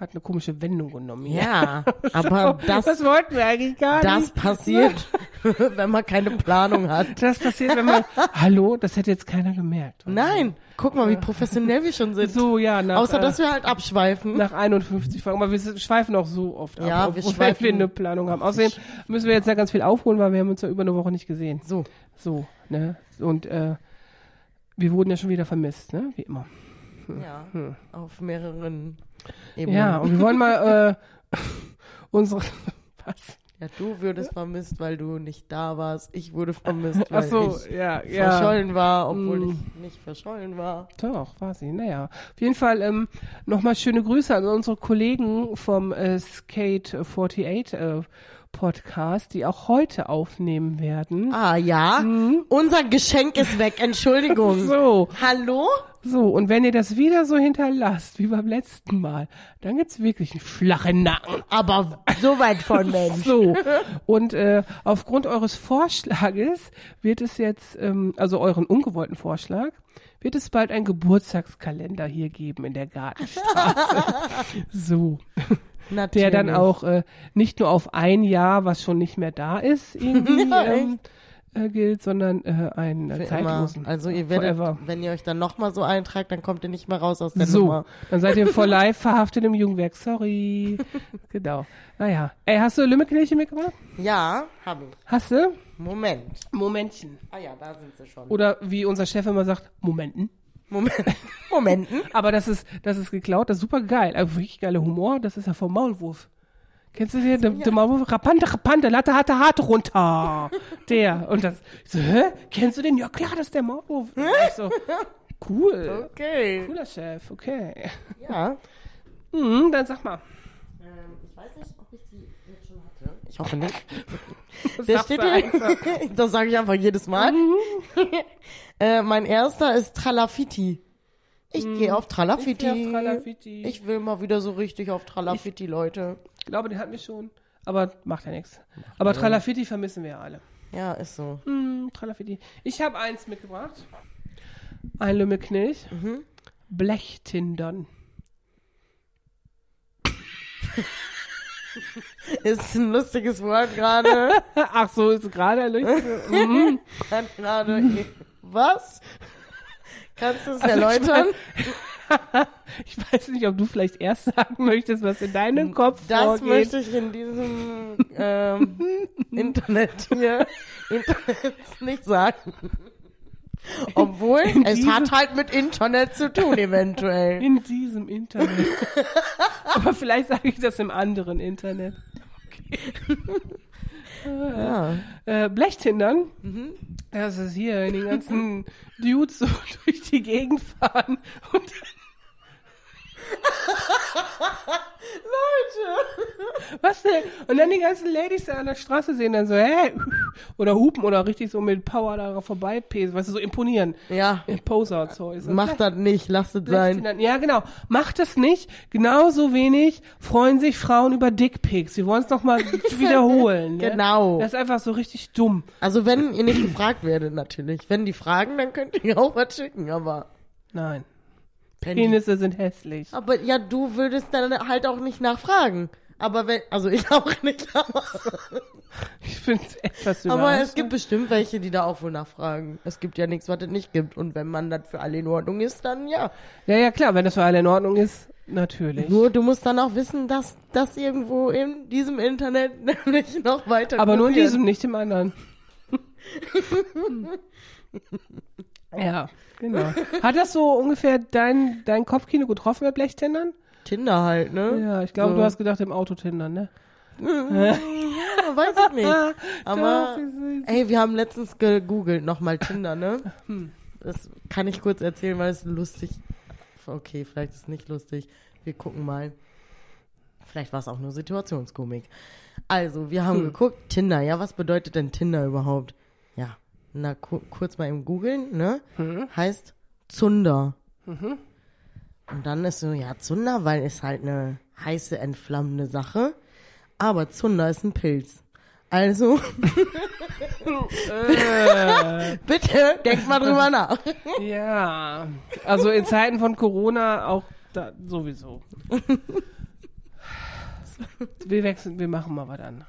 D: hat eine komische Wendung genommen.
C: Ja, aber das,
D: das wollten wir eigentlich gar
C: das
D: nicht.
C: passiert, wenn man keine Planung hat.
D: Das passiert, wenn man. Hallo, das hätte jetzt keiner gemerkt.
C: Nein, guck mal, wie professionell wir schon sind.
D: So, ja, nach,
C: Außer,
D: äh,
C: dass wir halt abschweifen.
D: nach 51 Folgen. Aber wir schweifen auch so oft ab,
C: Ja,
D: obwohl
C: wir schweifen-
D: wir eine Planung haben. Außerdem müssen wir jetzt ja ganz viel aufholen, weil wir haben uns ja über eine Woche nicht gesehen.
C: So,
D: So, ne? Und äh, wir wurden ja schon wieder vermisst, ne? Wie immer.
C: Ja, auf mehreren Ebenen.
D: Ja, und wir wollen mal äh, unsere. Was?
C: Ja, du würdest vermisst, weil du nicht da warst. Ich wurde vermisst, weil
D: so,
C: ich
D: ja, ja.
C: verschollen war, obwohl
D: Mm.
C: ich nicht verschollen war.
D: Doch, war sie. Naja. Auf jeden Fall ähm, nochmal schöne Grüße an unsere Kollegen vom äh, Skate 48 äh, Podcast, die auch heute aufnehmen werden.
C: Ah, ja? Unser Geschenk ist weg, Entschuldigung.
D: Mhm. So,
C: Hallo?
D: So, und wenn ihr das wieder so hinterlasst, wie beim letzten Mal, dann gibt's wirklich einen flachen Nacken.
C: Aber so weit von Mensch.
D: So, und äh, aufgrund eures Vorschlages wird es jetzt, ähm, also euren ungewollten Vorschlag, wird es bald einen Geburtstagskalender hier geben in der Gartenstraße. so,
C: Natürlich.
D: der dann auch äh, nicht nur auf ein Jahr, was schon nicht mehr da ist, irgendwie ähm, äh, gilt, sondern äh, einen
C: immer.
D: zeitlosen.
C: Also ihr werdet,
D: Forever.
C: wenn ihr euch dann nochmal so eintragt, dann kommt ihr nicht mehr raus aus der
D: So,
C: Nummer.
D: dann seid ihr vor live verhaftet im Jugendwerk. Sorry. genau. Naja. Ey, hast du Lümmelknilche mitgebracht?
C: Ja, hab ich.
D: Hast du?
C: Moment.
D: Momentchen.
C: Ah ja, da sind sie schon.
D: Oder wie unser Chef immer sagt, Momenten.
C: Moment. Momenten.
D: Aber das ist, das ist geklaut, das ist super geil. Also wirklich geiler Humor, das ist ja vom Maulwurf. Kennst du den? Der, der Maulwurf, Rapante, Rapante, Latte, Hatte, Harte runter. Der. Und das, ich so, hä? Kennst du den? Ja klar, das ist der Maulwurf. Und ich so, cool.
C: Okay.
D: Cooler Chef, okay.
C: Ja.
D: Hm, dann sag mal.
C: Ähm, ich weiß nicht, ob ich die jetzt schon hatte. Ich hoffe nicht.
D: Was
C: Der
D: sagst
C: steht hier.
D: einfach?
C: das sage ich einfach jedes Mal. äh, mein erster ist Tralafiti. Ich gehe auf Tralafiti.
D: Ich geh auf Tralafiti.
C: Ich will mal wieder so richtig auf Tralafiti, Leute.
D: Ich glaube, den hatten wir schon. Aber macht ja nichts. Aber Tralafiti vermissen wir ja alle.
C: Ja, ist so.
D: Hm, Tralafiti. Ich habe eins mitgebracht. Ein Lümmelknilch. Blechtindern.
C: Ist ein lustiges Wort gerade.
D: Ach so, ist gerade erleuchtet. mhm.
C: Hat gerade. Was? Kannst du es
D: Also ich
C: erläutern?
D: Ich weiß nicht, ob du vielleicht erst sagen möchtest, was in deinem Kopf
C: Das
D: vorgeht.
C: möchte ich in diesem ähm, Internet hier Internet nicht sagen. Obwohl, es
D: diesem-
C: hat halt mit Internet zu tun, eventuell.
D: In diesem Internet. Aber vielleicht sage ich das im anderen Internet.
C: Ja.
D: Äh, Blechtindern.
C: Mhm.
D: Das ist hier, wenn die ganzen Dudes so durch die Gegend fahren und
C: Leute!
D: was denn? Und dann die ganzen Ladies da an der Straße sehen dann so, hä? Oder hupen oder richtig so mit Power da vorbei pesen, weißt du, so imponieren.
C: Ja,
D: Poser-Zeug. So.
C: mach das nicht, lasst es sein.
D: Ja, genau. Macht es nicht. Genauso wenig freuen sich Frauen über Dickpics. Sie wollen es noch mal wiederholen. Ne?
C: Genau.
D: Das ist einfach so richtig dumm.
C: Also wenn ihr nicht gefragt werdet, natürlich. Wenn die fragen, dann könnt ihr auch was schicken, aber.
D: Nein.
C: Die-
D: Penisse sind hässlich.
C: Aber ja, du würdest dann halt auch nicht nachfragen. Aber wenn, also ich auch nicht,
D: Ich finde es etwas
C: aber es gibt bestimmt welche, die da auch wohl nachfragen. Es gibt ja nichts, was es nicht gibt. Und wenn man das für alle in Ordnung ist, dann ja.
D: Ja, ja, klar, wenn das für alle in Ordnung ist, Natürlich.
C: Nur du musst dann auch wissen, dass das irgendwo in diesem Internet nämlich noch weiter
D: Aber nur in diesem, nicht im anderen. ja, genau. Hat das so ungefähr dein, dein Kopfkino getroffen bei Blechtendern?
C: Tinder halt, ne?
D: Ja, ich glaube,
C: So.
D: du hast gedacht im Autotindern, ne?
C: Ja, weiß ich nicht. Aber, ey, wir haben letztens gegoogelt, nochmal Tinder, ne?
D: Hm.
C: Das kann ich kurz erzählen, weil es lustig Okay, vielleicht ist es nicht lustig. Wir gucken mal. Vielleicht war es auch nur Situationskomik. Also, wir haben
D: Hm.
C: geguckt, Tinder. Ja, was bedeutet denn Tinder überhaupt? Na, ku kurz mal im Googeln, ne?
D: Hm.
C: Heißt Zunder.
D: Mhm.
C: Und dann ist so, ja, Zunder, weil ist halt eine heiße, entflammende Sache. Aber Zunder ist ein Pilz. Also,
D: Äh,
C: bitte, denkt mal drüber nach.
D: ja, also in Zeiten von Corona auch da, sowieso. Wir wechseln, wir machen mal was anderes.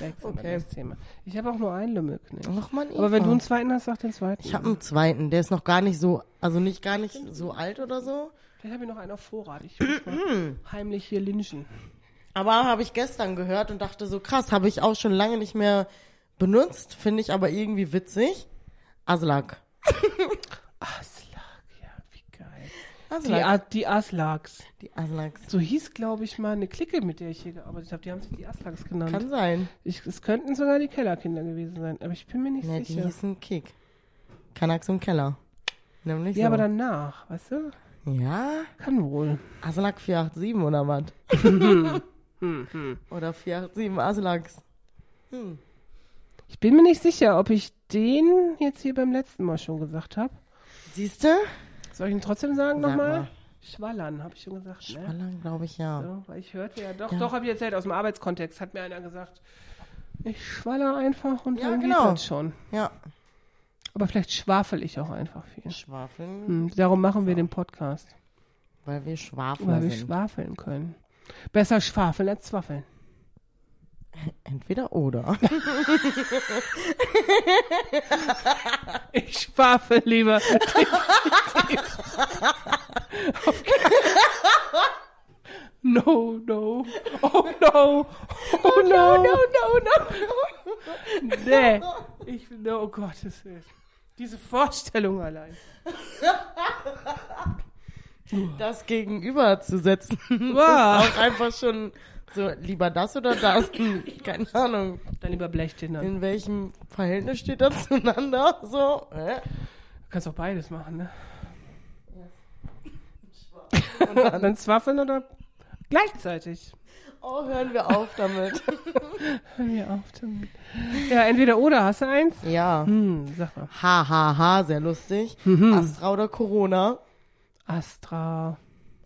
D: Wechseln
C: Okay.
D: wir das Thema. Ich habe auch nur einen Lümmelknecht.
C: Ach man,
D: Aber wenn du einen zweiten hast, sag den zweiten.
C: Ich habe einen zweiten, der ist noch gar nicht so, also nicht gar nicht so alt oder so.
D: Vielleicht habe ich noch einen auf Vorrat. Ich muss mal heimlich hier lynchen.
C: Aber habe ich gestern gehört und dachte so, krass, habe ich auch schon lange nicht mehr benutzt, finde ich aber irgendwie witzig. Aslak.
D: Aslak. Die,
C: Aslak.
D: A die Aslaks.
C: Die Aslaks.
D: So hieß, glaube ich, mal eine Clique, mit der ich hier gearbeitet habe. Die haben sich die Aslaks genannt.
C: Kann sein.
D: Ich, es könnten sogar die Kellerkinder gewesen sein, aber ich bin mir nicht
C: Ne, die
D: sicher.
C: hießen Kick. Kanaks im Keller. Nämlich
D: Ja,
C: so.
D: aber danach, weißt du?
C: Ja,
D: Kann wohl.
C: Aslak 487 oder was? oder 487 Aslaks.
D: Ich bin mir nicht sicher, ob ich den jetzt hier beim letzten Mal schon gesagt habe.
C: Siehst du?
D: Soll ich ihn trotzdem sagen
C: Sag
D: nochmal?
C: mal.
D: Schwallern, habe ich schon gesagt. Ne?
C: Schwallern, glaube ich, ja.
D: So, weil ich hörte ja doch,
C: Ja.
D: doch, habe ich erzählt, aus dem Arbeitskontext hat mir einer gesagt, ich schwaller einfach und
C: Ja,
D: dann
C: genau.
D: geht das schon.
C: Ja.
D: Aber vielleicht schwafel ich auch einfach viel.
C: Schwafeln,
D: Hm, darum machen wir den Podcast,
C: weil wir Schwafler
D: weil wir
C: sind.
D: schwafeln können. Besser schwafeln als zwaffeln.
C: Entweder oder.
D: Ich schwafel lieber. Definitiv. Auf keinen- no, no. Oh no. Oh no.
C: no, no.
D: Nee. Ich will, oh Gottes Willen. Diese Vorstellung allein.
C: Das gegenüber zu setzen,
D: Wow.
C: ist auch einfach schon so, lieber das oder das. Hm, Keine Ahnung.
D: Dann lieber Blechtinder. Du
C: In welchem Verhältnis steht das zueinander? So, äh?
D: kannst auch beides machen, ne? dann zwaffeln oder gleichzeitig.
C: Oh, hören wir auf damit.
D: Hör mir auf damit. Ja, entweder oder. Hast du eins?
C: Ja.
D: Hm, sag mal.
C: Ha, ha, ha, sehr lustig.
D: Mhm.
C: Astra oder Corona?
D: Astra.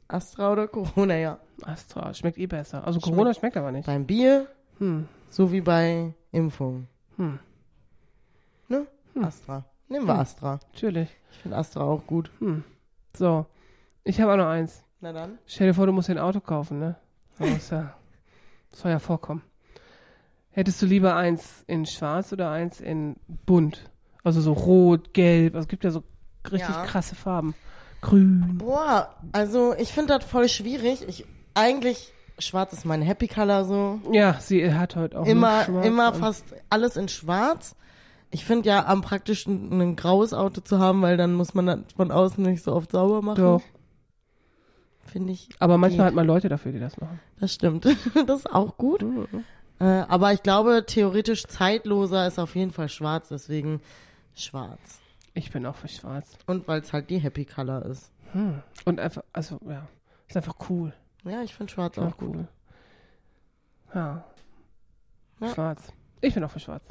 C: Astra oder Corona, ja.
D: Astra. Schmeckt eh besser. Also Corona schmeckt aber nicht.
C: Beim Bier,
D: Hm.
C: so wie bei Impfung.
D: Hm.
C: Ne? Astra. Nehmen wir Astra.
D: Natürlich.
C: Ich finde Astra auch gut.
D: Hm. So. Ich habe auch noch eins.
C: Na dann.
D: Stell dir vor, du musst dir ein Auto kaufen, ne? Das, ja, das soll ja vorkommen. Hättest du lieber eins in schwarz oder eins in bunt? Also so rot, gelb. Also es gibt ja so richtig
C: Ja.
D: krasse Farben. Grün.
C: Boah, also ich finde das voll schwierig. Ich eigentlich schwarz ist mein Happy Color so.
D: Ja, sie hat heute auch
C: Immer immer fast alles in schwarz. Ich finde ja am praktischsten ein graues Auto zu haben, weil dann muss man das von außen nicht so oft sauber machen.
D: Doch.
C: Finde ich.
D: Aber manchmal
C: geht.
D: hat man Leute dafür, die das machen.
C: Das stimmt. das ist auch gut.
D: Mhm.
C: Äh, aber ich glaube, theoretisch zeitloser ist auf jeden Fall schwarz, deswegen schwarz.
D: Ich bin auch für schwarz.
C: Und weil es halt die Happy Color ist.
D: Hm. Und einfach, also ja, ist einfach cool.
C: Ja, ich finde schwarz
D: Auch
C: auch gut.
D: cool. Ja.
C: Ja.
D: Schwarz. Ich bin auch für schwarz.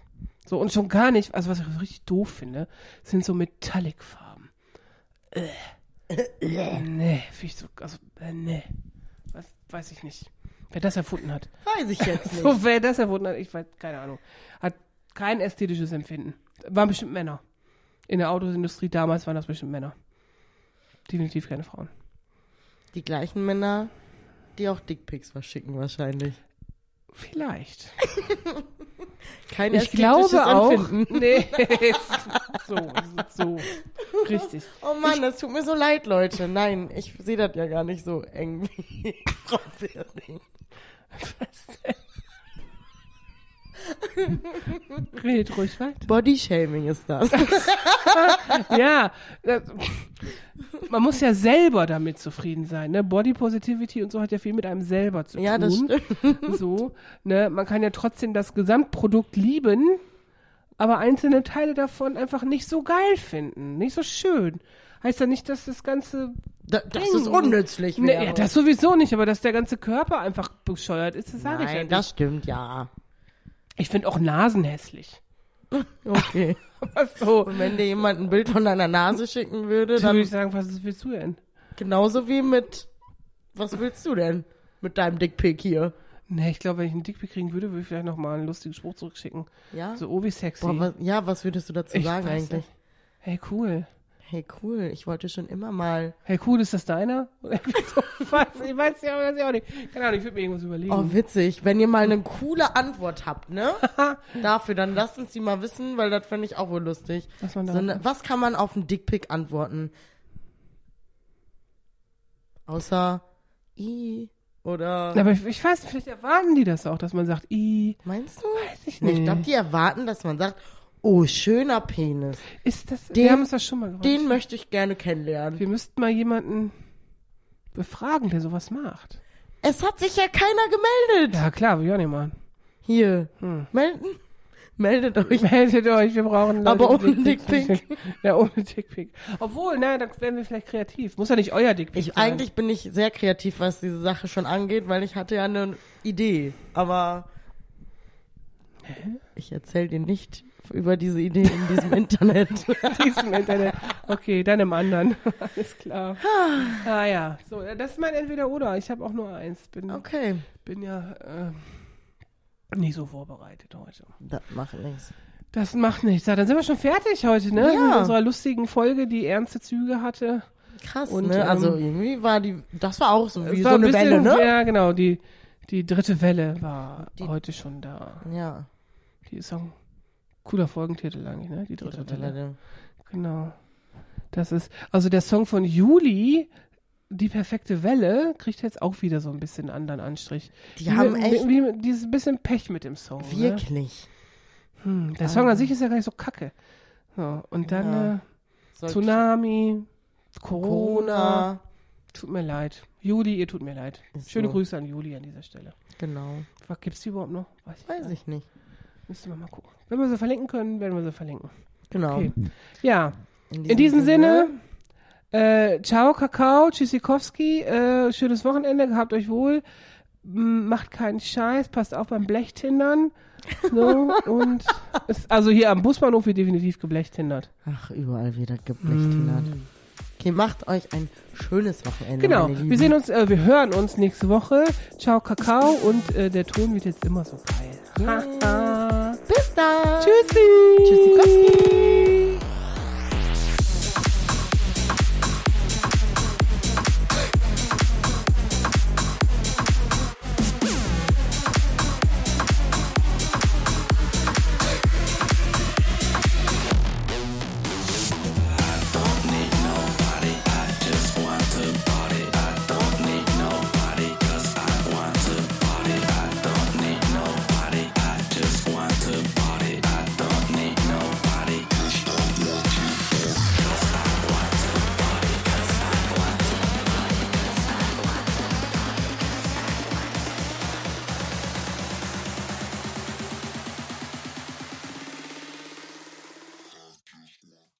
D: So, und schon gar nicht, also was ich richtig doof finde, sind so Metallic-Farben. Äh. nee, finde ich so, also, äh, nee. Was, weiß ich nicht. Wer das erfunden hat.
C: Weiß ich jetzt nicht.
D: So, wer das erfunden hat, ich weiß, keine Ahnung. Hat kein ästhetisches Empfinden. Waren bestimmt Männer. In der Autoindustrie damals waren das bestimmt Männer. Definitiv keine Frauen.
C: Die gleichen Männer, die auch Dickpics verschicken wahrscheinlich.
D: Vielleicht.
C: Kein
D: Ich glaube auch.
C: Empfinden.
D: Nee, so, so, richtig.
C: Oh Mann, das tut mir so leid, Leute. Nein, ich sehe das ja gar nicht so eng wie Frau Bering.
D: Red ruhig weiter.
C: Bodyshaming ist das.
D: Ja, das, man muss ja selber damit zufrieden sein. Ne? Body Positivity und so hat ja viel mit einem selber zu
C: Ja, das
D: tun. So, ne? Man kann ja trotzdem das Gesamtprodukt lieben, aber einzelne Teile davon einfach nicht so geil finden, nicht so schön. Heißt ja nicht, dass das ganze
C: Da, das ist unnützlich.
D: Ne, ja, das sowieso nicht, aber dass der ganze Körper einfach bescheuert ist, das sage ich ja
C: Nein,
D: nicht.
C: das stimmt, ja.
D: Ich finde auch Nasen hässlich.
C: Okay.
D: Was so?
C: Und wenn dir jemand ein Bild von deiner Nase schicken würde,
D: Dann würde ich sagen, was willst du denn?
C: genauso wie mit, was willst du denn mit deinem Dickpick hier?
D: Ne, ich glaube, wenn ich einen Dickpick kriegen würde, würde ich vielleicht noch mal einen lustigen Spruch zurückschicken.
C: Ja?
D: So, oh, wie sexy.
C: Boah, was, ja, was würdest du dazu
D: Ich
C: sagen
D: weiß
C: eigentlich?
D: nicht. Hey, cool.
C: Hey, cool, ich wollte schon immer mal.
D: Hey, cool, ist das deiner? Ich weiß ja auch nicht. Keine Ahnung, ich würde mir irgendwas überlegen.
C: Oh, witzig. Wenn ihr mal eine coole Antwort habt, ne? Dafür, dann lasst uns die mal wissen, weil das fände ich auch wohl lustig.
D: Was man da-
C: so eine, was kann man auf einen Dickpick antworten? Außer I oder.
D: Aber ich, ich weiß, vielleicht erwarten die das auch, dass man sagt, i,
C: Meinst du?
D: weiß ich
C: Nee,
D: nicht.
C: ich glaube, die erwarten, dass man sagt, oh, schöner Penis.
D: ist das,
C: Den-
D: wir haben uns das schon mal gemacht.
C: Den möchte ich gerne kennenlernen.
D: wir müssten mal jemanden befragen, der sowas macht.
C: Es hat sich ja keiner gemeldet.
D: Ja, klar, will ich auch nicht machen.
C: Hier,
D: Hm.
C: melden. Meldet euch.
D: Meldet euch, wir brauchen Leute
C: Aber ohne. Dickpick.
D: Ja, ohne Dickpick. Obwohl, na, dann werden wir vielleicht kreativ. Muss ja nicht euer Dickpick
C: Ich,
D: sein.
C: eigentlich bin ich sehr kreativ, was diese Sache schon angeht, weil ich hatte ja eine Idee. Aber ich erzähle dir nicht über diese Idee in diesem Internet.
D: diesem Internet. Okay, dann im anderen. Alles klar. ah ja, so, das ist mein Entweder-Oder. Ich habe auch nur eins. Bin,
C: Okay,
D: bin ja äh, nicht so vorbereitet heute.
C: das macht nichts.
D: Das macht nichts. Ja, dann sind wir schon fertig heute, ne?
C: Ja.
D: Mit unserer lustigen Folge, die ernste Züge hatte.
C: Krass,
D: Und,
C: ne? Also
D: ähm,
C: irgendwie war die, das war auch so wie so
D: ein
C: eine Welle, ne?
D: Ja, genau. Die, die dritte Welle war
C: Die-
D: heute schon da.
C: Ja,
D: Die ist auch cooler Folgentitel eigentlich, ne? Die
C: die
D: dritte,
C: dritte
D: Welle.
C: Welle.
D: Genau. Das ist, also der Song von Juli, Die perfekte Welle, kriegt jetzt auch wieder so ein bisschen anderen Anstrich.
C: Die
D: Wie
C: haben
D: mit-
C: echt
D: Wie, wie, dieses bisschen Pech mit dem Song. Ne?
C: wirklich.
D: Hm, der Song an sich ist ja gar nicht so kacke. So, und dann
C: Ja.
D: äh,
C: Sollte-
D: Tsunami, Corona.
C: Corona.
D: Tut mir leid. Juli, ihr tut mir leid.
C: Ist
D: Schöne
C: so.
D: Grüße an Juli an dieser Stelle.
C: Genau.
D: Was gibt's die überhaupt noch? Weiß
C: Weiß
D: nicht.
C: ich nicht.
D: Müssen wir mal gucken. Wenn wir sie verlinken können, werden wir sie verlinken.
C: Genau.
D: Okay. Ja, in diesem Sinne, äh, ciao, Kakao, Tschüssikowski, äh, schönes Wochenende, gehabt euch wohl, M, macht keinen Scheiß, passt auf beim Blechtindern. So, und ist, also hier am Busbahnhof wird definitiv geblechtindert.
C: Ach, überall wieder geblechtindert. Okay, macht euch ein schönes Wochenende.
D: Genau, wir sehen uns, äh, wir hören uns nächste Woche. Ciao, Kakao und äh, der Ton wird jetzt immer so geil.
C: Bis dann.
D: Tschüssi.
C: Tschüssikowski.